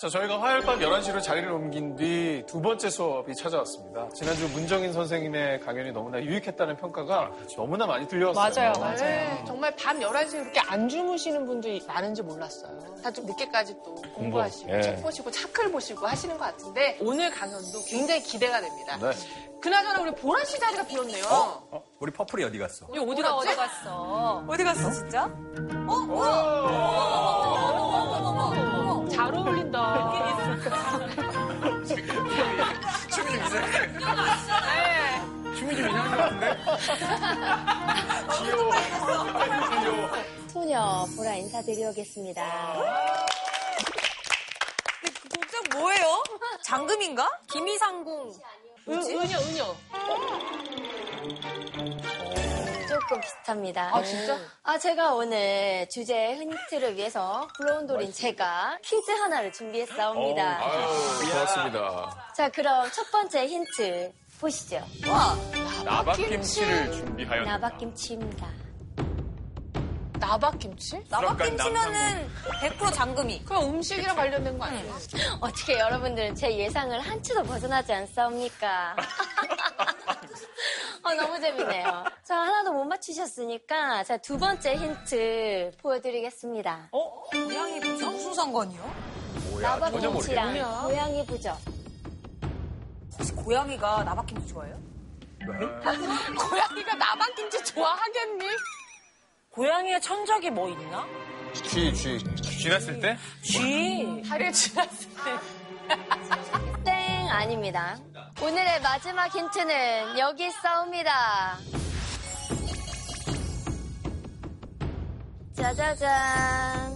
자, 저희가 화요일 밤 11시로 자리를 옮긴 뒤 두 번째 수업이 찾아왔습니다. 지난주 문정인 선생님의 강연이 너무나 유익했다는 평가가 너무나 많이 들려왔어요. 맞아요, 맞아요. 네, 정말 밤 11시에 그렇게 안 주무시는 분들이 많은지 몰랐어요. 다 좀 늦게까지 또 공부하시고 예. 책 보시고 차클 보시고 하시는 것 같은데 오늘 강연도 굉장히 기대가 됩니다. 네. 그나저나 우리 보라 씨 자리가 비었네요. 어? 우리 퍼플이 어디 갔어? 이거 어디 갔지? 어디 갔어? 어디 갔어, 진짜? 잘 어울린다. 춤이 좀 이상한 것 같은데? 소녀 보라 인사드리겠습니다. 근데 그 복장 뭐예요? 장금인가? 김이상궁. 은, 은여, 은여. 조금 비슷합니다. 아, 진짜? 아, 제가 오늘 주제 힌트를 위해서 불러온돌인 제가 퀴즈 하나를 준비했사옵니다. 아유, 고맙습니다. 자, 그럼 첫 번째 힌트 보시죠. 나박김치를 준비하였다. 나박김치입니다. 나박김치? 나박김치면은 100% 장금이. 그냥 음식이랑 관련된 거 아니에요? 어떻게 여러분들은 제 예상을 한치도 벗어나지 않사옵니까? 어, 너무 재밌네요. 자, 하나도 못 맞추셨으니까 자, 두 번째 힌트 보여드리겠습니다. 어? 고양이 부죠? 무슨 상관이요? 나박김치랑 고양이 부적. 혹시 고양이가 나박김치 좋아해요? 고양이가 나박김치 좋아하겠니? 고양이의 천적이 뭐 있나? 쥐, 쥐. 쥐났을 때? 쥐. 다리에 지났을 때. 땡 아닙니다. 오늘의 마지막 힌트는 여기 있사옵니다. 짜자잔.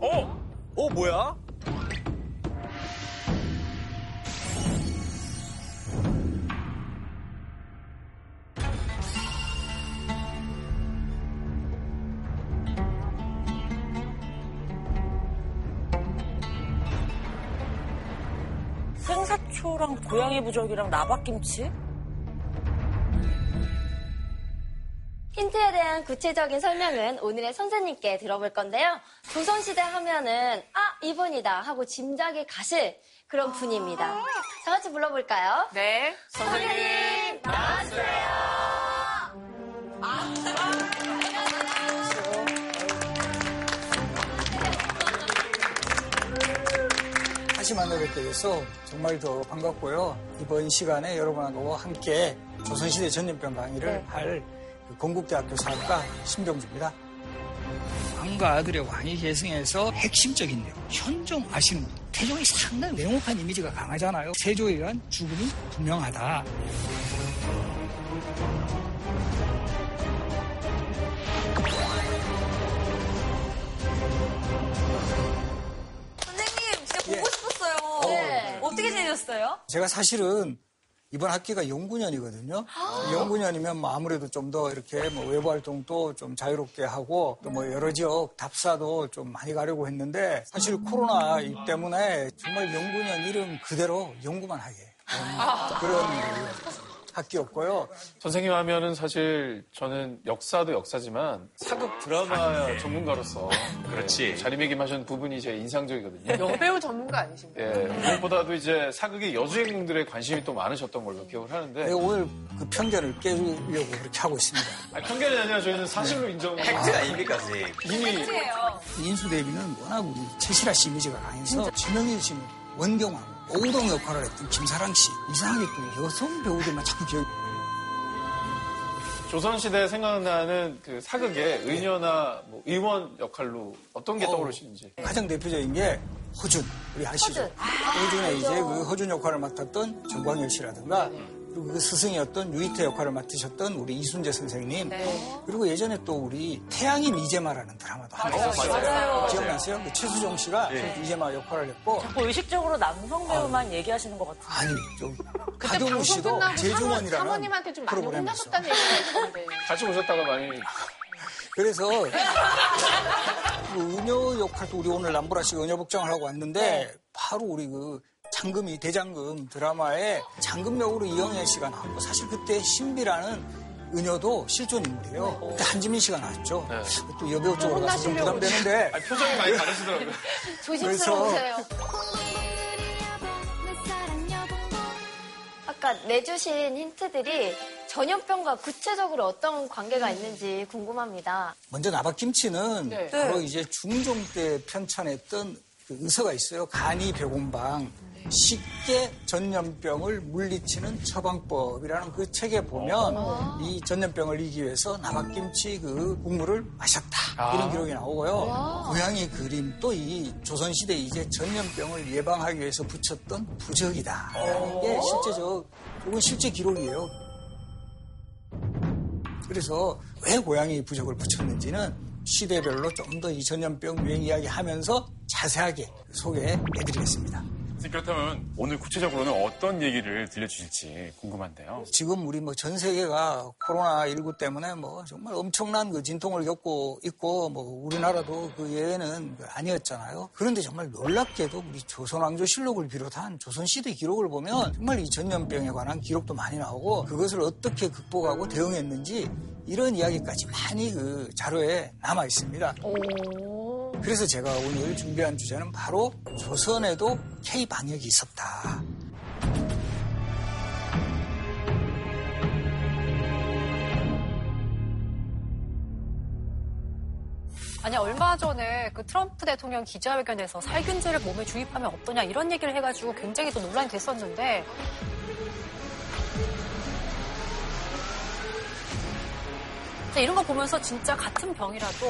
어? 어, 뭐야? 초랑 고양이 부적이랑 나박김치? 힌트에 대한 구체적인 설명은 오늘의 선생님께 들어볼 건데요. 조선시대 하면은, 아, 이분이다 하고 짐작이 가실 그런 분입니다. 다 같이 불러볼까요? 네. 선생님, 나와주세요. 다시 만나뵙게 돼서 정말 더 반갑고요. 이번 시간에 여러분하고 함께 조선시대 전염병 강의를 네. 할그 건국대학교 사학과 신병주입니다. 왕과 아들의 왕위 계승에서 핵심적인 내용, 현종 아시는 분. 태종이 상당히 냉혹한 이미지가 강하잖아요. 세조에 의한 죽음이 분명하다. 네. 어떻게 지내셨어요? 제가 사실은 이번 학기가 연구년이거든요. 연구년이면 뭐 아무래도 좀 더 이렇게 뭐 외부 활동도 좀 자유롭게 하고 또 뭐 여러 지역 답사도 좀 많이 가려고 했는데 사실 코로나 이 때문에 정말 연구년 이름 그대로 연구만 하게 음, 그런 학기였고요. 선생님 하면은 사실 저는 역사도 역사지만 사극 드라마 전문가로서 그렇지. 자리매김하신 부분이 제 인상적이거든요. 여배우 전문가 아니신가요? 예, 무엇보다도 이제 사극의 여주인공들의 관심이 또 많으셨던 걸로 기억을 하는데 내가 오늘 그 편견을 깨려고 그렇게 하고 있습니다. 아니, 편견이 아니라 저희는 사실로 인정. 팩트 아닙니까, 선생님? 이미 인수 대비는 워낙 우리 최실아 씨 이미지가 강해서 지명일 씨는 원경하고 오우동 역할을 했던 김사랑 씨. 이상하게 또 여성 배우들만 자꾸 기억이 조선시대 생각나는 그 사극의 의녀나 뭐 의원 역할로 어떤 게 떠오르시는지. 가장 대표적인 게 허준 우리 아시죠? 허준의 이제 그 허준 역할을 맡았던 정광열 씨라든가 그리고 그 스승이었던 유이태 역할을 맡으셨던 우리 이순재 선생님 그리고 예전에 또 우리 태양인 이재마라는 드라마도 하나 있었어요. 기억나세요? 그 최수종 씨가 이재마 역할을 했고 자꾸 의식적으로 남성 배우만 얘기하시는 것 같아요. 아니 좀 방송 씨도 재중원이라는 사모님한테 좀 많이. 혼나셨다는 얘기가 있었는데. 같이 오셨다가 많이 그래서 그 은여 역할도 우리 오늘 남보라 씨가 은여 복장을 하고 왔는데 바로 우리 그 장금이 대장금 드라마에 장금 역으로 이영애 씨가 나왔고 사실 그때 신비라는 은여도 실존 인물이에요. 네. 그때 한지민 씨가 나왔죠. 네. 또 여배우 어, 쪽으로 가서 좀 부담되는데. 아니, 표정이 많이 다르시더라고요. 조심스러우세요. 아까 내주신 힌트들이 전염병과 구체적으로 어떤 관계가 있는지 궁금합니다. 먼저 나박김치는 네. 바로 네. 이제 중종 때 편찬했던 그 의사가 있어요. 간이 백곰방. 쉽게 전염병을 물리치는 처방법이라는 그 책에 보면 이 전염병을 이기기 위해서 나박김치 그 국물을 마셨다. 이런 기록이 나오고요. 고양이 그림 또 이 조선시대 이제 전염병을 예방하기 위해서 붙였던 부적이다. 이게 실제적, 이건 실제 기록이에요. 그래서 왜 고양이 부적을 붙였는지는 시대별로 좀 더 이 전염병 유행 이야기 하면서 자세하게 소개해드리겠습니다. 그렇다면 오늘 구체적으로는 어떤 얘기를 들려주실지 궁금한데요. 지금 우리 뭐 전 세계가 코로나19 때문에 뭐 정말 엄청난 그 진통을 겪고 있고 뭐 우리나라도 그 예외는 그 아니었잖아요. 그런데 정말 놀랍게도 우리 조선왕조실록을 비롯한 조선시대 기록을 보면 정말 이 전염병에 관한 기록도 많이 나오고 그것을 어떻게 극복하고 대응했는지 이런 이야기까지 많이 그 자료에 남아 있습니다. 그래서 제가 오늘 준비한 주제는 바로 조선에도 K 방역이 있었다. 아니 얼마 전에 그 트럼프 대통령 기자회견에서 살균제를 몸에 주입하면 어떠냐 이런 얘기를 해가지고 굉장히 또 논란이 됐었는데 이런 거 보면서 진짜 같은 병이라도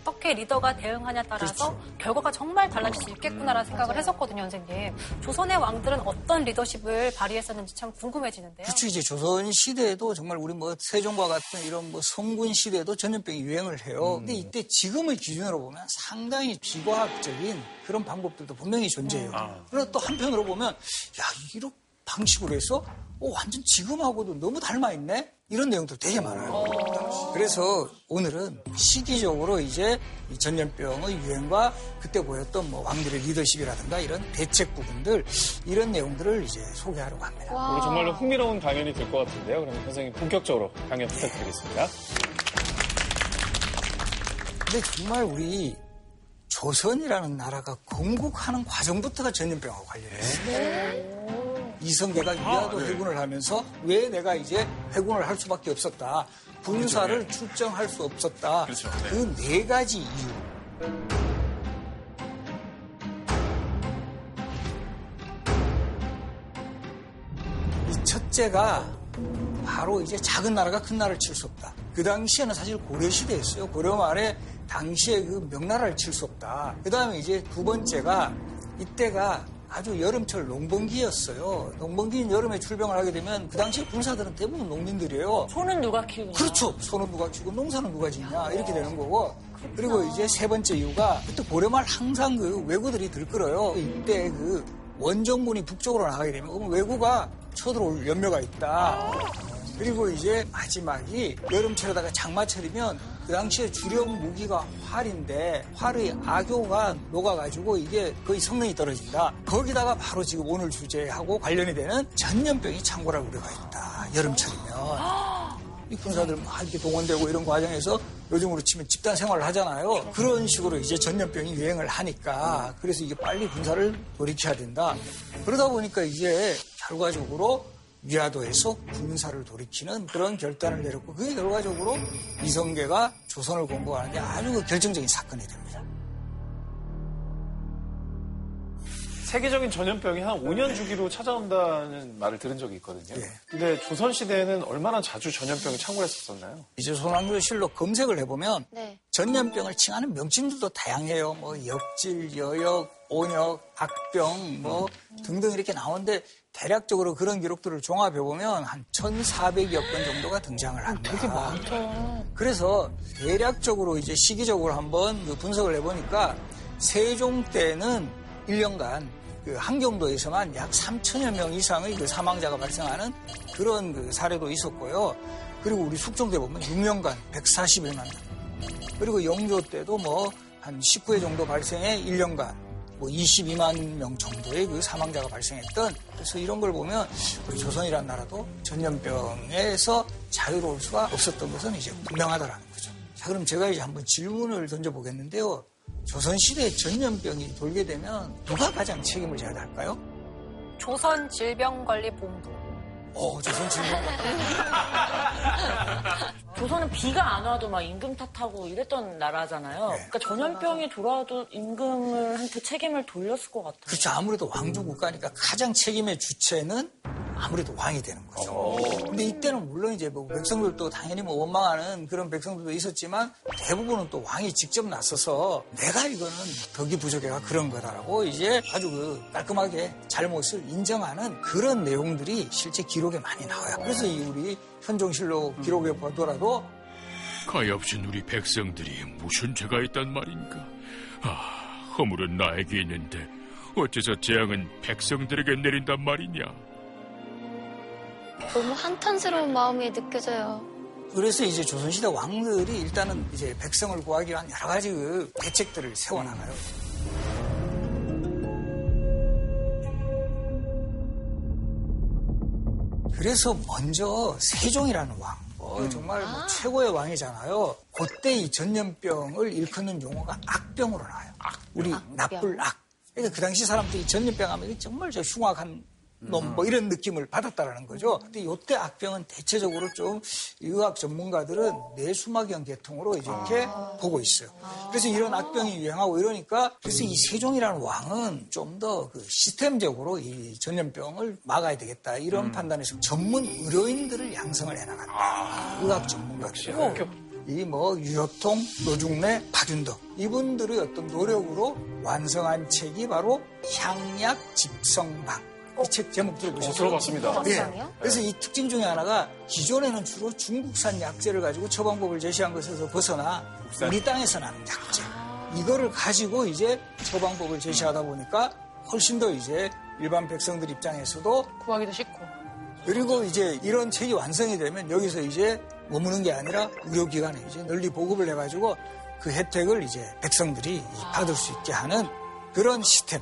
어떻게 리더가 대응하냐에 따라서 결과가 정말 달라질 수 있겠구나라는 생각을 했었거든요, 선생님. 조선의 왕들은 어떤 리더십을 발휘했었는지 참 궁금해지는데요. 그렇죠. 이제 조선 시대에도 정말 우리 뭐 세종과 같은 이런 뭐 성군 시대에도 전염병이 유행을 해요. 근데 이때 지금을 기준으로 보면 상당히 비과학적인 그런 방법들도 분명히 존재해요. 그러나 또 한편으로 보면 야 이런 방식으로 해서 어, 완전 지금하고도 너무 닮아 있네. 이런 내용도 되게 많아요. 그래서 오늘은 시기적으로 이제 이 전염병의 유행과 그때 보였던 뭐 왕들의 리더십이라든가 이런 대책 부분들 이런 내용들을 이제 소개하려고 합니다. 오늘 정말로 흥미로운 강연이 될 것 같은데요. 그러면 선생님 본격적으로 강연 부탁드리겠습니다. 근데 정말 우리 조선이라는 나라가 건국하는 과정부터가 전염병하고 관련해 있어요. 이성계가 위화도 회군을 하면서 왜 내가 이제 회군을 할 수밖에 없었다. 군사를 출정할 수 없었다. 그렇죠. 네. 그네 가지 이유. 이 첫째가 바로 이제 작은 나라가 큰 나라를 칠 수 없다. 그 당시에는 사실 고려 시대였어요. 고려 말에 당시에 그 명나라를 칠 수 없다. 그 다음에 이제 두 번째가 이때가 아주 여름철 농번기였어요. 농번기인 여름에 출병을 하게 되면 그 당시에 군사들은 대부분 농민들이에요. 소는 누가 키우냐? 그렇죠. 소는 누가 키우고 농사는 누가 짓냐 이렇게 되는 거고 그리고 이제 세 번째 이유가 그때 고려말 항상 그 왜구들이 들끓어요. 이때 그 원정군이 북쪽으로 나가게 되면 그러면 왜구가 쳐들어올 염려가 있다. 그리고 이제 마지막이 여름철에다가 장마철이면 그 당시에 주력 무기가 활인데 활의 악효가 녹아가지고 이게 거의 성능이 떨어진다. 거기다가 바로 지금 오늘 주제하고 관련이 되는 전염병이 창궐할 우려가 있다. 여름철이면. 이 군사들 막 이렇게 동원되고 이런 과정에서 요즘으로 치면 집단 생활을 하잖아요. 그런 식으로 이제 전염병이 유행을 하니까 그래서 이게 빨리 군사를 돌이켜야 된다. 그러다 보니까 이제 결과적으로 위화도에서 군사를 돌이키는 그런 결단을 내렸고 그게 결과적으로 이성계가 조선을 공부하는데 아주 그 결정적인 사건이 됩니다. 세계적인 전염병이 한 5년 주기로 찾아온다는 말을 들은 적이 있거든요. 예. 근데 조선시대에는 얼마나 자주 전염병이 창궐했었나요? 이제 소남교실록 검색을 해보면 네. 전염병을 칭하는 명칭들도 다양해요. 뭐 역질, 여역, 온역, 악병 뭐 등등 이렇게 나오는데 대략적으로 그런 기록들을 종합해 보면 한 1,400여 건 정도가 등장을 합니다. 되게 많다. 그래서 대략적으로 이제 시기적으로 한번 그 분석을 해 보니까 세종 때는 1년간 그 한경도에서만 약 3천여 명 이상의 그 사망자가 발생하는 그런 그 사례도 있었고요. 그리고 우리 숙종 때 보면 6년간 141만 명. 그리고 영조 때도 뭐 한 19회 정도 발생해 1년간 뭐 22만 명 정도의 그 사망자가 발생했던 그래서 이런 걸 보면 우리 조선이라는 나라도 전염병에서 자유로울 수가 없었던 것은 이제 분명하다라는 거죠. 자, 그럼 제가 이제 한번 질문을 던져보겠는데요. 조선시대에 전염병이 돌게 되면 누가 가장 책임을 져야 할까요? 조선 질병관리본부. 어, 조선 질문 조선은 비가 안 와도 막 임금 탓하고 이랬던 나라잖아요. 네. 그러니까 전염병이 돌아와도 임금을 한테 책임을 돌렸을 것 같아요. 그렇죠. 아무래도 왕조 국가니까 가장 책임의 주체는 아무래도 왕이 되는 거죠. 근데 이때는 물론 이제 뭐 백성들도 당연히 뭐 원망하는 그런 백성들도 있었지만 대부분은 또 왕이 직접 나서서 내가 이거는 덕이 부족해가 그런 거다라고 이제 아주 그 깔끔하게 잘못을 인정하는 그런 내용들이 실제 기록에 많이 나와요. 그래서 이 우리 현종실록 기록에 보더라도 가엾은 우리 백성들이 무슨 죄가 있단 말인가? 아, 허물은 나에게 있는데 어째서 재앙은 백성들에게 내린단 말이냐? 너무 한탄스러운 마음이 느껴져요. 그래서 이제 조선시대 왕들이 일단은 이제 백성을 구하기 위한 여러 가지 그 대책들을 세워나가요. 그래서 먼저 세종이라는 왕, 어, 정말 뭐 최고의 왕이잖아요. 그때 이 전염병을 일컫는 용어가 악병으로 나와요. 우리 나쁠 악. 그러니까 그 당시 사람들이 전염병 하면 정말 저 흉악한 놈 뭐 이런 느낌을 받았다라는 거죠. 근데 이때 악병은 대체적으로 좀 의학 전문가들은 뇌수막염 계통으로 이렇게 보고 있어요. 그래서 이런 악병이 유행하고 이러니까 그래서 이 세종이라는 왕은 좀 더 그 시스템적으로 이 전염병을 막아야 되겠다 이런 판단에서 전문 의료인들을 양성을 해나간다. 의학 전문가들. 이뭐 유효통, 노중래, 박윤덕 이분들의 어떤 노력으로 완성한 책이 바로 향약 집성방. 이 책 제목 들어보셨어요? 들어봤습니다. 예. 그래서 이 특징 중에 하나가 기존에는 주로 중국산 약재를 가지고 처방법을 제시한 것에서 벗어나 우리 땅에서 나는 약재. 이거를 가지고 이제 처방법을 제시하다 보니까 훨씬 더 이제 일반 백성들 입장에서도 구하기도 쉽고. 그리고 이제 이런 책이 완성이 되면 여기서 이제 머무는 게 아니라 의료기관에 이제 널리 보급을 해가지고 그 혜택을 이제 백성들이 받을 수 있게 하는 그런 시스템.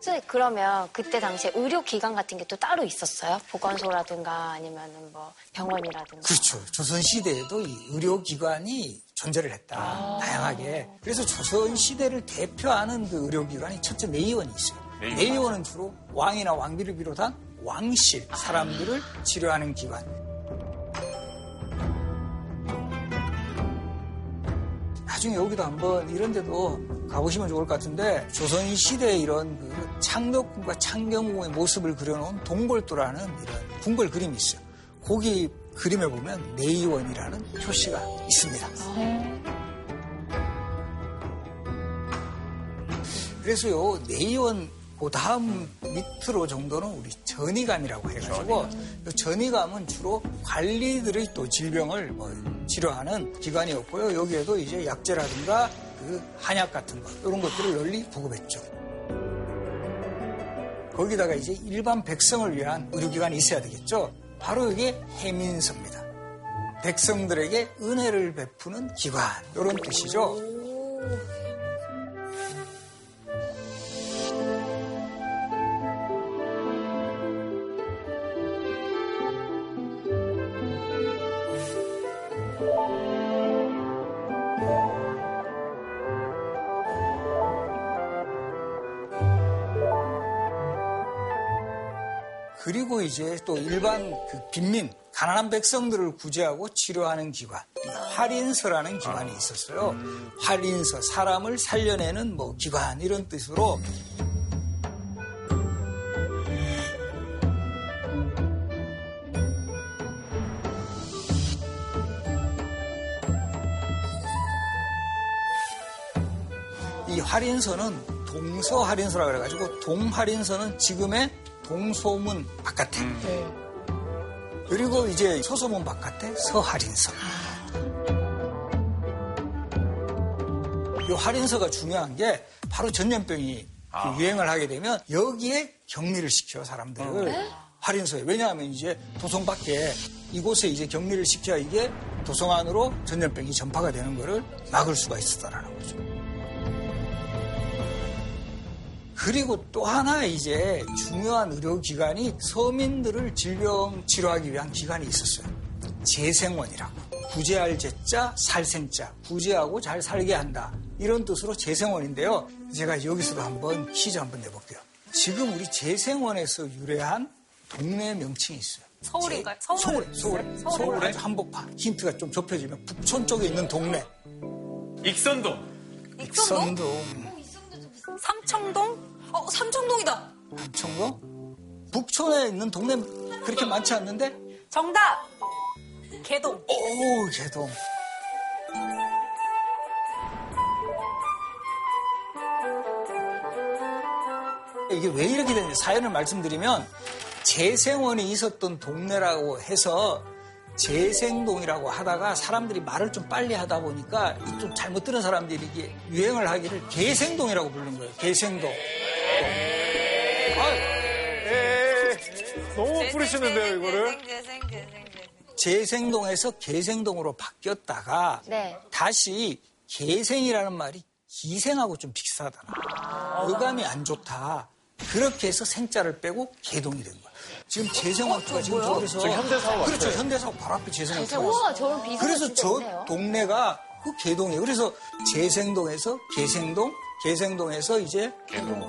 선생님, 그러면 그때 당시에 의료기관 같은 게 또 따로 있었어요? 보건소라든가 아니면 뭐 병원이라든가. 그렇죠. 조선시대에도 이 의료기관이 존재를 했다. 다양하게. 그래서 조선시대를 대표하는 그 의료기관이 첫째 내의원이 있어요. 내의원은 주로 왕이나 왕비를 비롯한 왕실 사람들을 치료하는 기관. 나중에 여기도 한번 이런 데도 가보시면 좋을 것 같은데 조선 시대의 이런 그 창덕궁과 창경궁의 모습을 그려놓은 동골도라는 이런 궁궐 그림이 있어요. 거기 그림에 보면 내의원이라는 표시가 있습니다. 그래서요 내의원 그 다음 밑으로 정도는 우리 전이감이라고 해가지고 이 전이감은 주로 관리들의 또 질병을 뭐 치료하는 기관이었고요. 여기에도 이제 약재라든가 그 한약 같은 것 이런 것들을 널리 보급했죠. 거기다가 이제 일반 백성을 위한 의료기관이 있어야 되겠죠. 바로 이게 해민서입니다. 백성들에게 은혜를 베푸는 기관 이런 뜻이죠. 그리고 이제 또 일반 그 빈민, 가난한 백성들을 구제하고 치료하는 기관, 이 활인서라는 기관이 있었어요. 활인서, 사람을 살려내는 뭐 기관 이런 뜻으로 이 할인서는 동서 할인서라고 그래가지고 동할인서는 지금의 동소문 바깥에. 그리고 이제 서소문 바깥에 서할인서. 이 할인서가 중요한 게 바로 전염병이 그 유행을 하게 되면 여기에 격리를 시켜 사람들을. 할인서에. 왜냐하면 이제 도성 밖에 이곳에 이제 격리를 시켜야 이게 도성 안으로 전염병이 전파가 되는 거를 막을 수가 있었다라는 거죠. 그리고 또 하나 이제 중요한 의료기관이 서민들을 질병 치료하기 위한 기관이 있었어요. 재생원이라고. 구제할 제자, 살생자. 구제하고 잘 살게 한다. 이런 뜻으로 재생원인데요. 제가 여기서도 한번 퀴즈 한번 내볼게요. 지금 우리 재생원에서 유래한 동네 명칭이 있어요. 서울인가요? 제- 서울. 서울에, 서울에, 서울에. 서울에 한복판. 힌트가 좀 좁혀지면 북촌 쪽에 있는 동네. 익선동. 익선동? 익선동, 삼청동? 어, 삼청동이다. 삼청동. 북촌에 있는 동네 그렇게 많지 않는데? 정답. 개동. 오, 개동. 이게 왜 이렇게 되는지 사연을 말씀드리면 재생원이 있었던 동네라고 해서 재생동이라고 하다가 사람들이 말을 좀 빨리 하다 보니까 좀 잘못 들은 사람들이 이게 유행을 하기를 개생동이라고 부르는 거예요. 개생동. 아, 에 너무 뿌리시는데요, 이거를? 재생동에서 개생동으로 바뀌었다가 네. 다시 개생이라는 말이 기생하고 좀 비슷하더라. 어감이 안 좋다. 그렇게 해서 생자를 빼고 개동이 된 거야. 지금 재생원투가 지금 저기서 저 현대사고 그렇죠. 현대사고 바로 앞에 재생원투가 우와, 있어요. 그래서 저. 동네가 그 개동이에요. 그래서 재생동에서 개생동, 개생동에서 이제 개동으로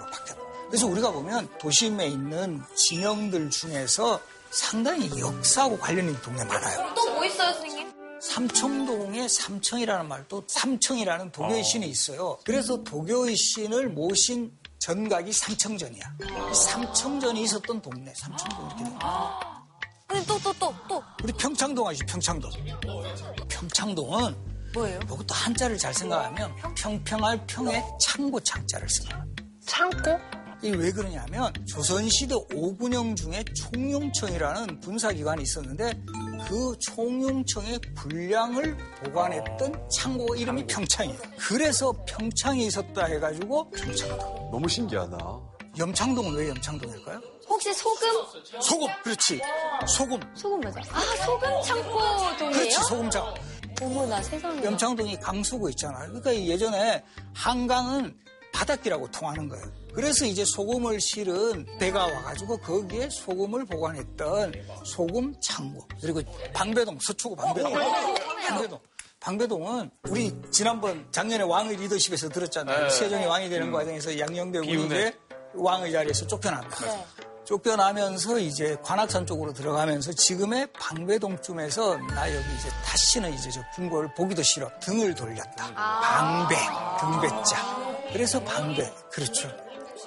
바뀌었다. 그래서 우리가 보면 도심에 있는 진영들 중에서 상당히 역사하고 관련 있는 동네 많아요. 또 뭐 있어요, 선생님? 삼청동에 삼청이라는 말도 삼청이라는 도교의 신이 있어요. 그래서 도교의 신을 모신 전각이 삼청전이야. 이 삼청전이 있었던 동네, 삼청동 이렇게 돼. 선생님, 또, 또, 또, 또. 우리 평창동 아시죠? 평창동. 평창동은 뭐예요? 이것도 한자를 잘 생각하면 평평할 평에 창고 창자를 씁니다. 창고? 이게 왜 그러냐면 조선시대 오군영 중에 총용청이라는 군사기관이 있었는데 그 총용청의 군량을 보관했던 창고 이름이 평창이에요. 그래서 평창에 있었다 해가지고 평창동. 너무 신기하다. 염창동은 왜 염창동일까요? 혹시 소금? 소금, 그렇지. 소금. 소금 맞아. 아, 소금 창고동이에요? 그렇지, 소금장. 어머나, 세상에. 염창동이 강수구 있잖아요. 그러니까 예전에 한강은 바닷길하고 통하는 거예요. 그래서 이제 소금을 실은 배가 와가지고 거기에 소금을 보관했던 소금 창고. 그리고 방배동, 서초구 방배동. 방배동. 방배동은 우리 지난번 작년에 왕의 리더십에서 들었잖아요. 네. 세종이 왕이 되는 과정에서 양녕대 비운에. 왕의 자리에서 쫓겨납니다. 네. 쫓겨나면서 이제 관악산 쪽으로 들어가면서 지금의 방배동쯤에서 나 여기 이제 다시는 이제 저 궁궐 보기도 싫어 등을 돌렸다. 방배 등배자. 그래서 방배 그렇죠.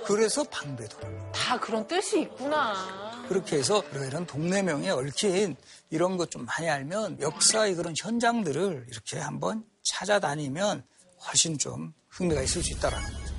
그래서 방배동. 다 그런 뜻이 있구나. 그렇게 해서 이런 동네명에 얽힌 이런 것 좀 많이 알면 역사의 그런 현장들을 이렇게 한번 찾아다니면 훨씬 좀 흥미가 있을 수 있다라는 거죠.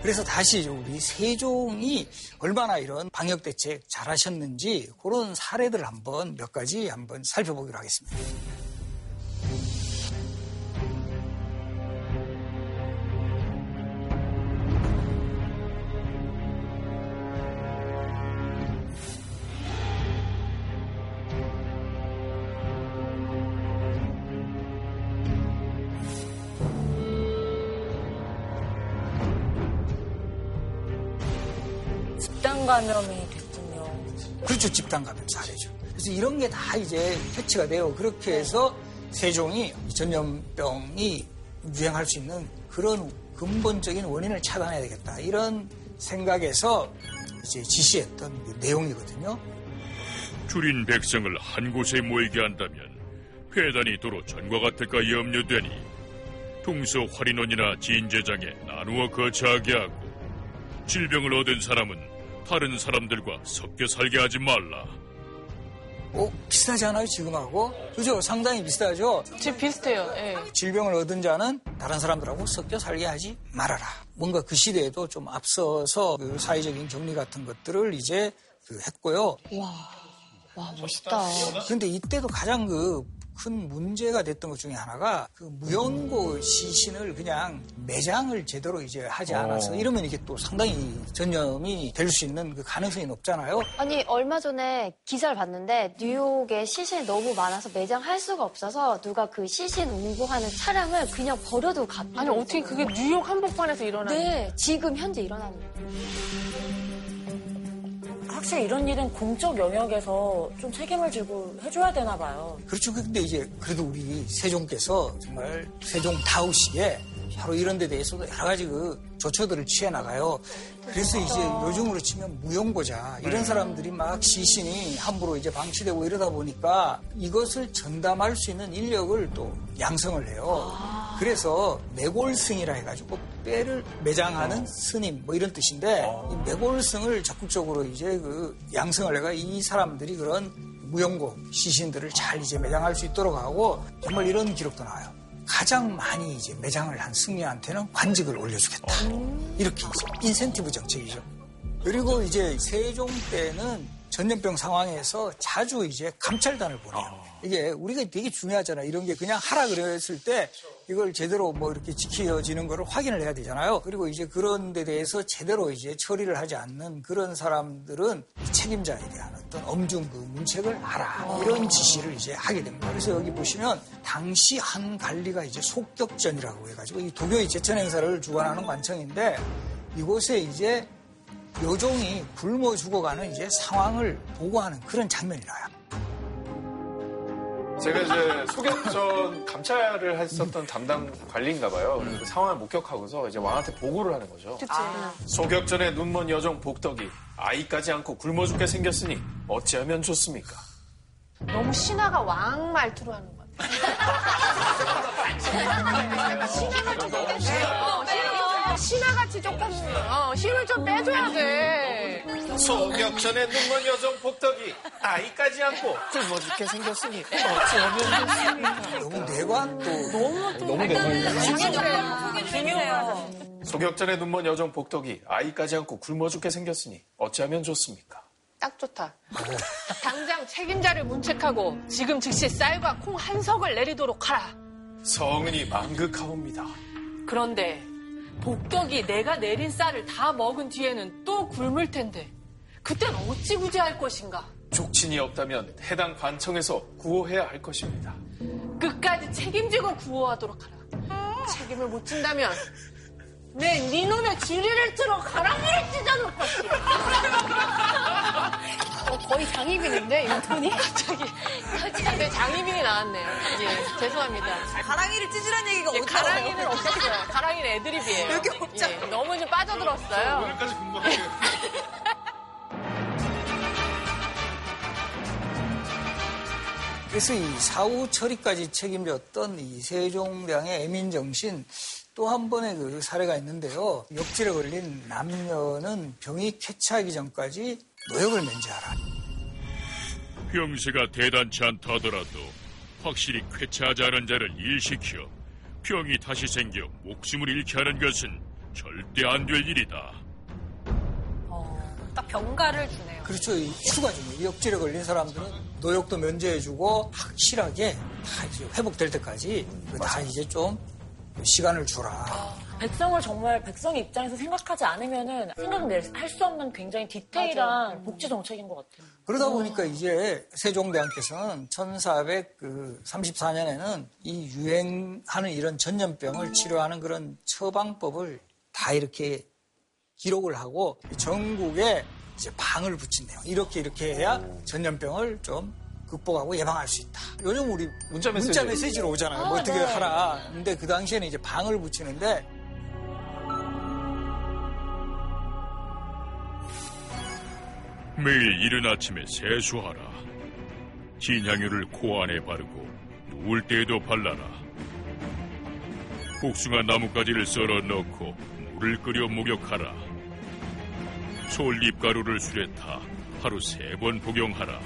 그래서 다시 우리 세종이 얼마나 이런 방역 대책 잘 하셨는지 그런 사례들을 한번 몇 가지 한번 살펴보기로 하겠습니다. 감염이 됐군요. 그렇죠. 집단 감염 사례죠. 그래서 이런 게 다 이제 캐치가 돼요. 그렇게 해서 세종이 전염병이 유행할 수 있는 그런 근본적인 원인을 차단해야 되겠다. 이런 생각에서 이제 지시했던 그 내용이거든요. 줄인 백성을 한 곳에 모이게 한다면 회단이 도로 전과 같을까 염려되니 동서 활인원이나 진제장에 나누어 거처하게 하고 질병을 얻은 사람은 다른 사람들과 섞여 살게 하지 말라. 어, 비슷하지 않아요? 지금하고? 그죠? 상당히 비슷하죠? 지금 비슷해요. 예. 질병을 얻은 자는 다른 사람들하고 섞여 살게 하지 말아라. 뭔가 그 시대에도 좀 앞서서 그 사회적인 정리 같은 것들을 이제 그 했고요. 와, 멋있다. 근데 이때도 가장 그 큰 문제가 됐던 것 중에 하나가 그 무연고 시신을 그냥 매장을 제대로 이제 하지 않아서 이러면 이게 또 상당히 전염이 될 수 있는 그 가능성이 높잖아요. 아니, 얼마 전에 기사를 봤는데, 뉴욕에 시신이 너무 많아서 매장할 수가 없어서 누가 그 시신 운구하는 차량을 그냥 버려두고 갔다. 아니, 어떻게 그게 뉴욕 한복판에서 일어나는 네, 지금 현재 일어나는 거예요. 확실히 이런 일은 공적 영역에서 좀 책임을 지고 해줘야 되나 봐요. 그렇죠. 근데 이제 그래도 우리 세종께서 정말 세종다우시게 바로 이런 데 대해서도 여러 가지 그 조처들을 취해 나가요. 그래서 이제 요즘으로 치면 무용고자 이런 사람들이 막 시신이 함부로 이제 방치되고 이러다 보니까 이것을 전담할 수 있는 인력을 또 양성을 해요. 그래서 매골승이라 해가지고 뼈를 매장하는 스님 뭐 이런 뜻인데 이 매골승을 적극적으로 이제 그 양성을 해가 이 사람들이 그런 무용고 시신들을 잘 이제 매장할 수 있도록 하고 정말 이런 기록도 나와요. 가장 많이 이제 매장을 한 승려한테는 관직을 올려주겠다. 이렇게 이제 인센티브 정책이죠. 그리고 이제 세종 때는 전염병 상황에서 자주 이제 감찰단을 보내요. 이게 우리가 되게 중요하잖아. 이런 게 그냥 하라 그랬을 때 이걸 제대로 뭐 이렇게 지켜지는 거를 확인을 해야 되잖아요. 그리고 이제 그런 데 대해서 제대로 이제 처리를 하지 않는 그런 사람들은 이 책임자에 대한 어떤 엄중 그 문책을 하라. 이런 지시를 이제 하게 됩니다. 그래서 여기 보시면 당시 한 관리가 이제 속격전이라고 해가지고 이 도교의 제천 행사를 주관하는 관청인데 이곳에 이제 요종이 굶어 죽어가는 이제 상황을 보고하는 그런 장면이 나요. 제가 이제 소격전 감찰을 했었던 담당 관리인가 봐요. 그래서 그 상황을 목격하고서 이제 왕한테 보고를 하는 거죠. 소격전에 눈먼 여종 복덕이 아이까지 않고 굶어 죽게 생겼으니 어찌하면 좋습니까? 너무 신하가 왕 말투로 하는 것 같아. 신하같이 생겼네. 어, 신하- 신하같이 조금 어, 힘을 좀 빼줘야 돼. 소격전에 눈먼 여종 복덕이 아이까지 않고 굶어 죽게 생겼으니 어찌하면 좋습니까? 너무 내관도 너무 내관이야. 중요해요. 소격전에 눈먼 여종 복덕이 아이까지 않고 굶어 죽게 생겼으니 어찌하면 좋습니까? 딱 좋다. 당장 책임자를 문책하고 지금 즉시 쌀과 콩 한 석을 내리도록 하라. 성은이 망극하옵니다. 그런데 복덕이 내가 내린 쌀을 다 먹은 뒤에는 또 굶을 텐데 그땐 어찌 구제할 것인가? 족친이 없다면 해당 관청에서 구호해야 할 것입니다. 끝까지 책임지고 구호하도록 하라. 책임을 못 진다면 내 니놈의 주리를 틀어 가랑이를 찢어놓을 것이야. 어, 거의 장희빈인데, 인턴이? 갑자기 장희빈이 나왔네요. 예, 죄송합니다. 가랑이를 찢으란 얘기가 예, 어디 가랑이는 없었어요. 가랑이는 애드립이에요. 여기 없잖아. 예, 너무 좀 빠져들었어요. 오늘까지 궁금해요. 그래서 이 사후 처리까지 책임졌던 이 세종대왕의 애민 정신 또 한 번의 그 사례가 있는데요. 역질에 걸린 남녀는 병이 쾌차하기 전까지 노역을 면제하라. 병세가 대단치 않다 하더라도 확실히 쾌차하지 않은 자를 일시켜 병이 다시 생겨 목숨을 잃게 하는 것은 절대 안 될 일이다. 어, 딱 병가를 주네요. 그렇죠. 이 역질에 걸린 사람들은 노역도 면제해주고 확실하게 다 이제 회복될 때까지 그다 이제 좀 시간을 주라. 백성을 정말 백성 입장에서 생각하지 않으면은 생각을 할수 없는 굉장히 디테일한 복지 정책인 것 같아요. 그러다 보니까 이제 세종대왕께서는 1434년에는 이 유행하는 이런 전염병을 치료하는 그런 처방법을 다 이렇게 기록을 하고 전국에 이제 방을 붙인대요. 이렇게 이렇게 해야 전염병을 좀 극복하고 예방할 수 있다. 요즘 우리 문자 메시지. 메시지로 오잖아요. 뭐 어떻게 하라. 근데 그 당시에는 이제 방을 붙이는데 매일 이른 아침에 세수하라. 진향유를 코 안에 바르고 누울 때에도 발라라. 복숭아 나뭇가지를 썰어 넣고 물을 끓여 목욕하라. 솔잎가루를 술에 타 하루 세 번 복용하라.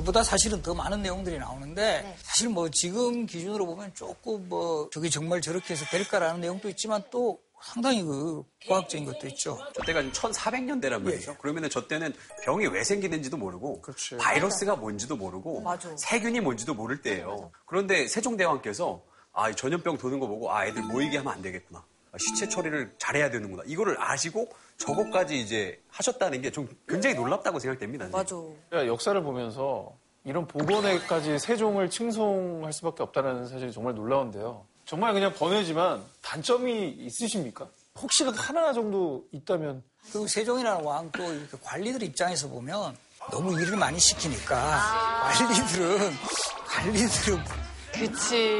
이보다 사실은 더 많은 내용들이 나오는데 사실 뭐 지금 기준으로 보면 조금 뭐 저게 정말 저렇게 해서 될까라는 내용도 있지만 또 상당히 그 과학적인 것도 있죠. 저 때가 지금 1400년대란 말이죠. 그러면은 저 때는 병이 왜 생기는지도 모르고 그렇지. 바이러스가 뭔지도 모르고 세균이 뭔지도 모를 때예요. 그런데 세종대왕께서 아, 이 전염병 도는 거 보고 아, 애들 모이게 하면 안 되겠구나. 아, 시체 처리를 잘해야 되는구나. 이거를 아시고 저것까지 이제 하셨다는 게 좀 굉장히 놀랍다고 생각됩니다. 맞아. 역사를 보면서 이런 복원에까지 세종을 칭송할 수밖에 없다는 사실이 정말 놀라운데요. 정말 그냥 번외지만 단점이 있으십니까? 혹시라도 하나 정도 있다면 그 세종이라는 왕또 이렇게 관리들 입장에서 보면 너무 일을 많이 시키니까 관리들은 관리들은 그치.